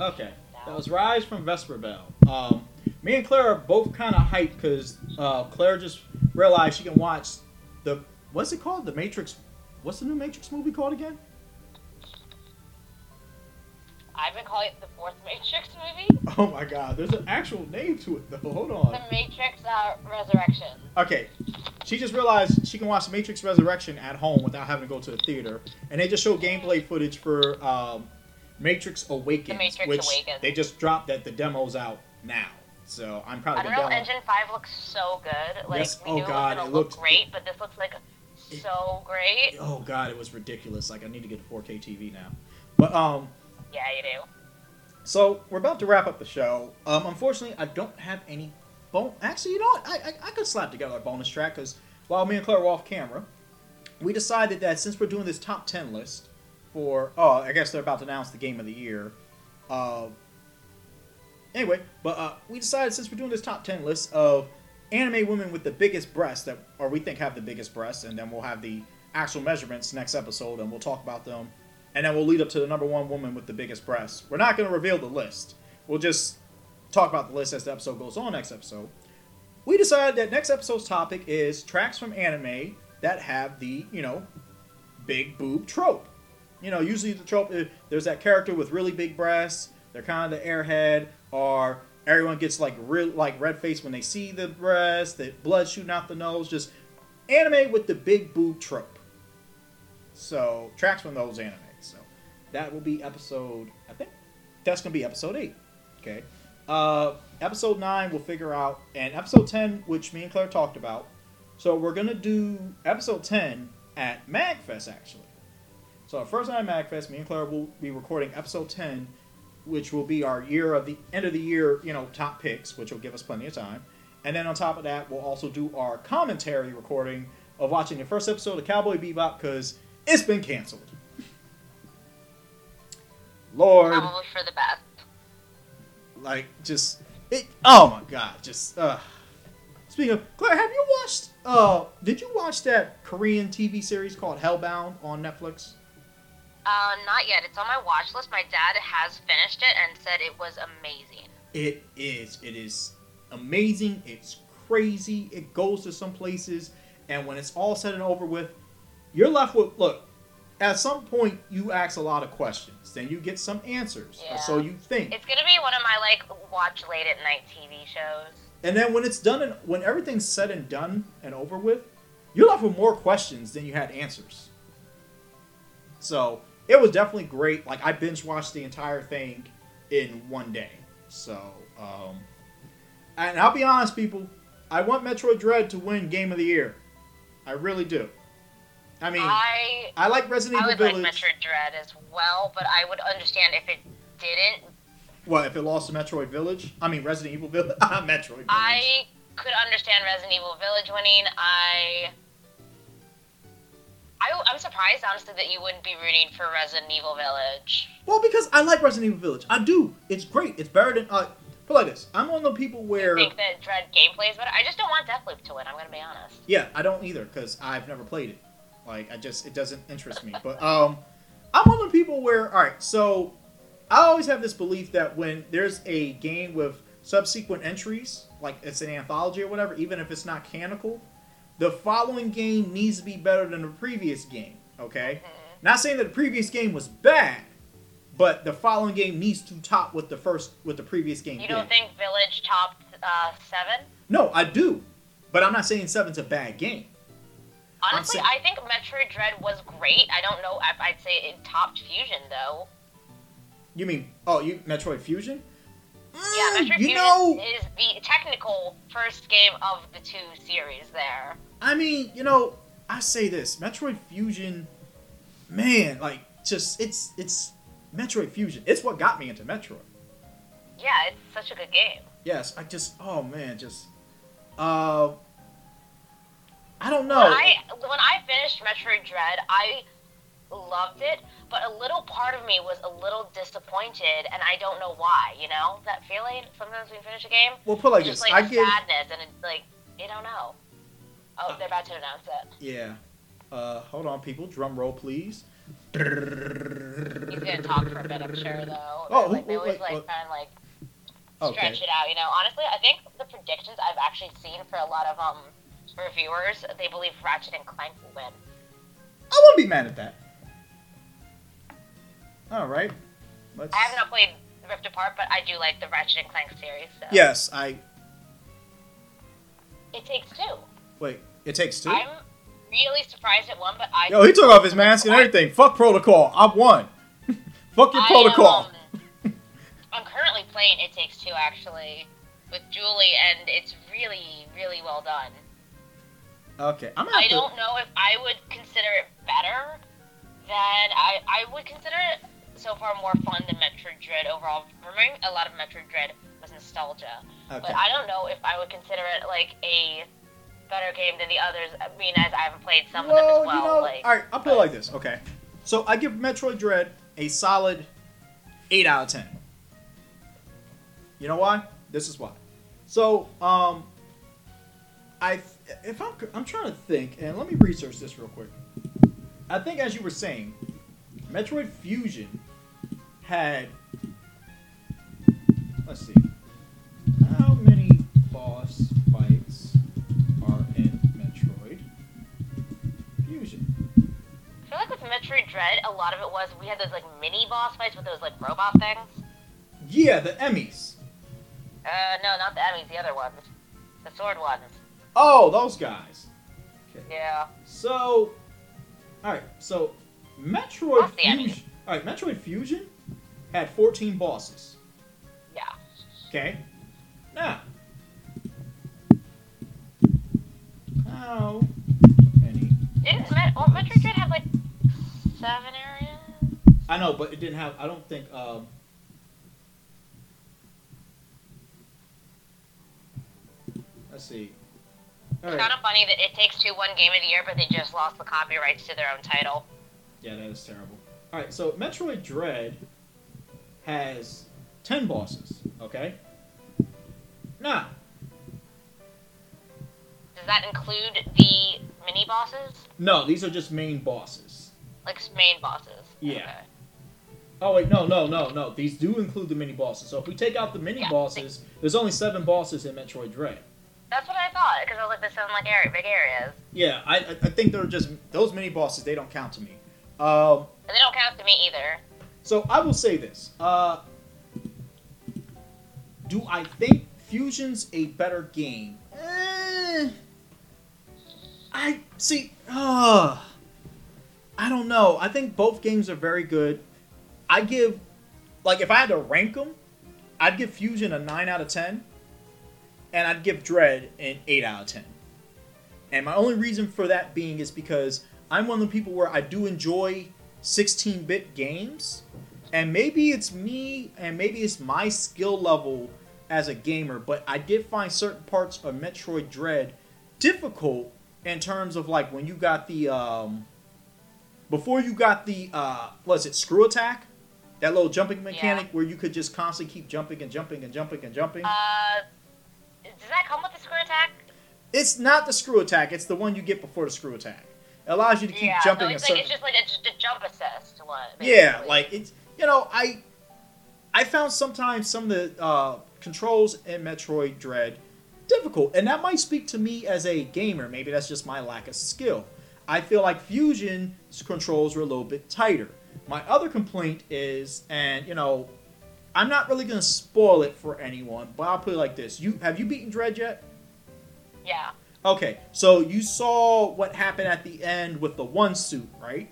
Okay, that was Rise from Vesper Bell. Um, me and Claire are both kind of hyped because uh, Claire just realized she can watch the what's it called? The Matrix. What's the new Matrix movie called again? I've been calling it the fourth (laughs) Matrix movie. Oh my God, there's an actual name to it though. Hold on. The Matrix uh, Resurrection. Okay, she just realized she can watch Matrix Resurrection at home without having to go to the theater, and they just show gameplay footage for um, Matrix Awakens, The Matrix which Awakens. they just dropped that the demo's out now. So I'm probably Unreal download. Engine 5 looks so good. Like, Yes, we oh knew God, it was it gonna look looked- great, but this looks like so great. Oh God, it was ridiculous. Like I need to get a 4K TV now. But um, Yeah, you do. so we're about to wrap up the show. Um, unfortunately, I don't have any. Bon- Actually, you know what? I, I I could slap together a bonus track because while me and Claire were off camera, we decided that since we're doing this top ten list for oh, I guess they're about to announce the game of the year. Uh, anyway, but uh, we decided since we're doing this top ten list of anime women with the biggest breasts that, or we think have the biggest breasts, and then we'll have the actual measurements next episode, and we'll talk about them, and then we'll lead up to the number one woman with the biggest breasts. We're not going to reveal the list. We'll just talk about the list as the episode goes on next episode. We decided that next episode's topic is tracks from anime that have the, you know, big boob trope. You know, usually the trope there's that character with really big breasts. They're kind of the airhead, or everyone gets like real like red face when they see the breasts, The blood shooting out the nose. Just anime with the big boob trope. So tracks from those animes. So that will be episode. I think that's gonna be episode eight. Okay. Uh, episode nine we'll figure out, and episode ten, which me and Claire talked about. So we're gonna do episode ten at Magfest actually. So our first night at Magfest, me and Claire will be recording episode ten, which will be our year of the end of the year, you know, top picks, which will give us plenty of time. And then on top of that, we'll also do our commentary recording of watching the first episode of Cowboy Bebop because it's been canceled. Lord, Probably for the best. like just it. Oh my God, just. uh Speaking of Claire, have you watched? Uh, did you watch that Korean TV series called Hellbound on Netflix? Uh, not yet. It's on my watch list. My dad has finished it and said it was amazing. It is. It is amazing. It's crazy. It goes to some places, and when it's all said and over with, you're left with look. At some point, you ask a lot of questions, then you get some answers, Yeah. so you think. It's gonna be one of my like watch late at night TV shows. And then when it's done and when everything's said and done and over with, you're left with more questions than you had answers. So it was definitely great. Like I binge watched the entire thing in one day. So um, and I'll be honest, people, I want Metroid Dread to win Game of the Year. I really do. I mean, I, I like Resident Evil Village. I would like. Metroid Dread as well, but I would understand if it didn't. what if it lost to Metroid Village? I mean Resident Evil Village. (laughs) Metroid Village. I could understand Resident Evil Village winning. I. I, I'm surprised, honestly, that you wouldn't be rooting for Resident Evil Village. Well, because I like Resident Evil Village. I do. It's great. It's better than. Uh, put like this. I'm one of the people where. I think that Dread gameplay is better. I just don't want Deathloop to win. I'm gonna be honest. Yeah, I don't either because I've never played it. Like, I just it doesn't interest me. But um, I'm one of the people where. All right, so I always have this belief that when there's a game with subsequent entries, like it's an anthology or whatever, even if it's not canonical, the following game needs to be better than the previous game. Okay, not saying that the previous game was bad, but the following game needs to top what the first what the previous game You don't think Village topped uh, seven? no, I do, but I'm not saying Seven's a bad game. Honestly, saying- I think Metroid Dread was great. I don't know. I'd say it topped Fusion though. You mean oh you Metroid Fusion? Yeah, Mm, Metroid you Fusion know, is the technical first game of the two series there. I mean, you know, I say this, Metroid Fusion, man, like just it's it's Metroid Fusion. It's what got me into Metroid. Yeah, it's such a good game. Yes, I just oh man, just uh I don't know. When I when I finished Metroid Dread, I loved it, but a little part of me was a little disappointed, and I don't know why. You know that feeling sometimes when you finish a game, well, put like this. just I like give sadness, and it's like you don't know. Oh, they're about to announce it. Yeah. Uh, hold on, people. Drum roll, please. He's gonna talk for a bit, I'm sure, though. Oh, like, they always like try and like Okay. stretch it out. You know, honestly, I think the predictions I've actually seen for a lot of um reviewers, they believe Ratchet and Clank will win. I wouldn't be mad at that. All right. Let's. I have not played Rift Apart, but I do like the Ratchet and Clank series. So. Yes, I. It takes two. Wait. It takes 2 I'm really surprised it won, but I. Yo, he took off his mask and everything. Fuck protocol. I've won. (laughs) Fuck your I am, protocol. um, I'm currently playing It Takes Two actually with Julie, and it's really, really well done. Okay, I'm gonna I to- don't know if I would consider it better than I I would consider it so far more fun than Metroid Dread overall. Me, a lot of Metroid Dread was nostalgia, Okay. but I don't know if I would consider it like a better game than the others. I mean, as I haven't played some of them as well. you know, like, all right, I'll put it like this. Okay, so I give Metroid Dread a solid eight out of ten. You know why? This is why. So, um, I if I'm I'm trying to think, and let me research this real quick. I think, as you were saying, Metroid Fusion had. Let's see. How many boss fights are in Metroid Fusion? I feel like with Metroid Dread, a lot of it was we had those like mini boss fights with those like robot things. Yeah, the Emmys. Uh, no, not the Emmys, the other ones, the sword ones. Oh, those guys. Yeah. So, all right. So, Metroid That's the Emmys. Fusion. All right, Metroid Fusion had 14 bosses. Yeah. Okay. Now, how many? Didn't Met- well, Metroid Dread have like seven areas? I know, but it didn't have. I don't think. Um, let's see. All It's right. kind of funny that it takes two one game of the year, but they just lost the copyrights to their own title. Yeah, that is terrible. All right, so Metroid Dread has ten bosses. Okay. Now, Does that include the mini bosses, no, these are just main bosses. like main bosses? Yeah. Okay. Oh wait, no, no, no, no. These do include the mini bosses. So if we take out the mini Yeah. bosses, there's only seven bosses in Metroid Dread. That's what I thought, because I was like, this sound like area, big areas, Yeah, I, I I think they're just those mini bosses. They don't count to me. Um, they don't count to me either. So I will say this. Uh, do I think Fusion's a better game? Eh, I see. Uh, I don't know. I think both games are very good. I give, like, if I had to rank them, I'd give Fusion a nine out of ten, and I'd give Dread an eight out of ten. And my only reason for that being is because I'm one of the people where I do enjoy 16-bit games, and maybe it's me, and maybe it's my skill level as a gamer, but I did find certain parts of Metroid Dread difficult in terms of like when you got the um before you got the uh was it screw attack that little jumping mechanic where you could just constantly keep jumping and jumping and jumping and jumping Uh, does that come with the screw attack? it's not the screw attack it's the one you get before the screw attack it allows you to keep yeah, jumping so it's, certain it's just like a, just a jump assist one. Yeah, like it's you know I I found sometimes some of the uh, controls in Metroid Dread difficult, and that might speak to me as a gamer. Maybe that's just my lack of skill. I feel like Fusion's controls were a little bit tighter. My other complaint is, and you know, I'm not really gonna spoil it for anyone, but I'll put it like this: You have you beaten Dread yet? yeah. Okay, so you saw what happened at the end with the one suit, right?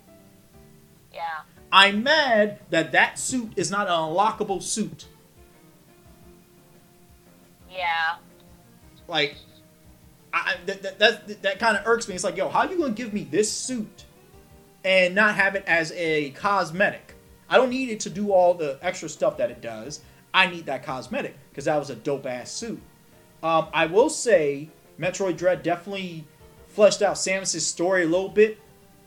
Yeah. I'm mad that that suit is not an unlockable suit. Yeah. Like, I, that, that, that, that kind of irks me. It's like, yo, how are you gonna give me this suit and not have it as a cosmetic? I don't need it to do all the extra stuff that it does. I need that cosmetic because that was a dope ass suit. Um, I will say, Metroid Dread definitely fleshed out Samus's story a little bit.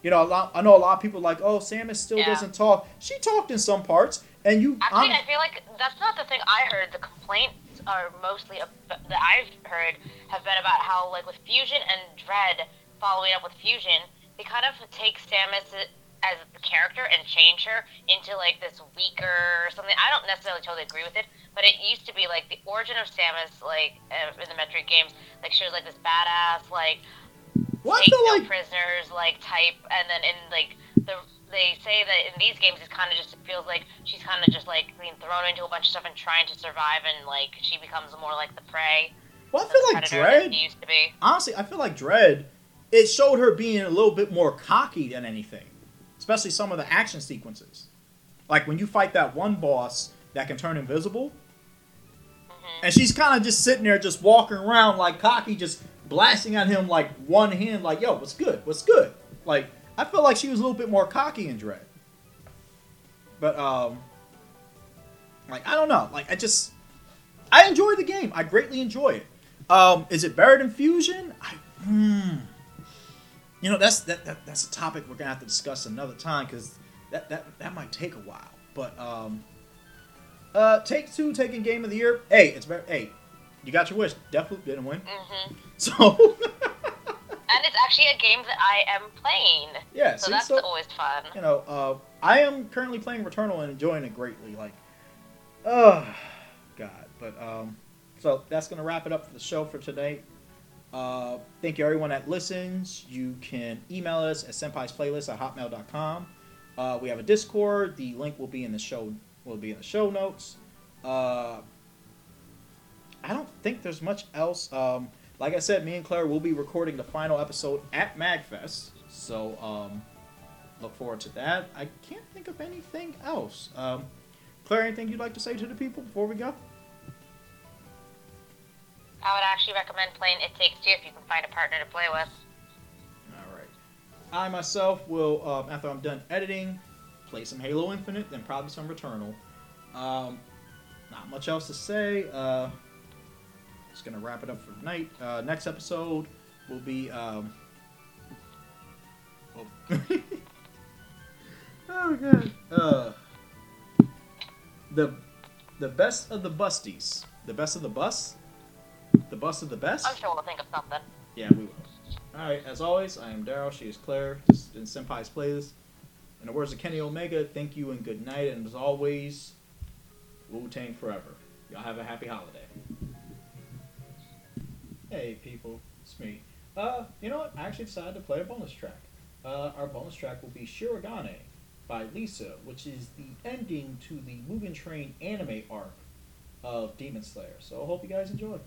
You know, a lot, I know a lot of people are like, oh, Samus still Yeah. doesn't talk. She talked in some parts, and you. Actually, I'm- I feel like that's not the thing I heard. The complaints are mostly ab- that I've heard have been about how like with Fusion and Dread following up with Fusion, they kind of take Samus as the character and change her into like this weaker something. I don't necessarily totally agree with it, but it used to be like the origin of Samus, like uh, in the Metroid games, like she was like this badass, like I take feel no like prisoners like type, and then in like the they say that in these games it kind of just feels like she's kind of just like being thrown into a bunch of stuff and trying to survive, and like she becomes more like the prey. well, I feel like Dread. used to be. honestly, I feel like Dread, it showed her being a little bit more cocky than anything, especially some of the action sequences. Like when you fight that one boss that can turn invisible, Mhm. and she's kind of just sitting there, just walking around like cocky, just blasting at him like one hand, like "Yo, what's good? What's good?" Like I felt like she was a little bit more cocky in Dread, but um, like I don't know, like I just I enjoy the game. I greatly enjoy it. Um, is it better than Fusion? I, hmm. You know, that's that, that that's a topic we're gonna have to discuss another time because that, that that might take a while. But um, uh, Take Two taking Game of the Year. Hey, it's better. Hey, you got your wish. Deathloop didn't win, hmm (laughs) so (laughs) And it's actually a game that I am playing, yeah. so see, that's so always fun. you know, uh, I am currently playing Returnal and enjoying it greatly. Like, oh God. But um, so that's gonna wrap it up for the show for today. Uh, thank you everyone that listens. You can email us at senpai's playlist at hotmail.com. Uh, we have a Discord. The link will be in the show will be in the show notes. Uh, I don't think there's much else. Um, like I said, me and Claire will be recording the final episode at Magfest. So um, look forward to that. I can't think of anything else. Um, Claire, anything you'd like to say to the people before we go? I would actually recommend playing It Takes Two if you can find a partner to play with. All right. I myself will, um, after I'm done editing, play some Halo Infinite, then probably some Returnal. Um, not much else to say. Uh, just gonna wrap it up for tonight. Uh, next episode will be. Um, oh. (laughs) oh god. Uh, the the best of the busties. The best of the bus. The bus of the best. I'm sure we'll think of something. Yeah, we will. Alright, as always, I am Daryl, she is Claire, this has been Senpai's Playlist. In the words of Kenny Omega, thank you and good night, and as always, Wu Tang forever. Y'all have a happy holiday. Hey people, it's me. Uh, you know what? I actually decided to play a bonus track. Uh, our bonus track will be Shirogane by LiSA, which is the ending to the Mugen Train anime arc of Demon Slayer. So I hope you guys enjoy.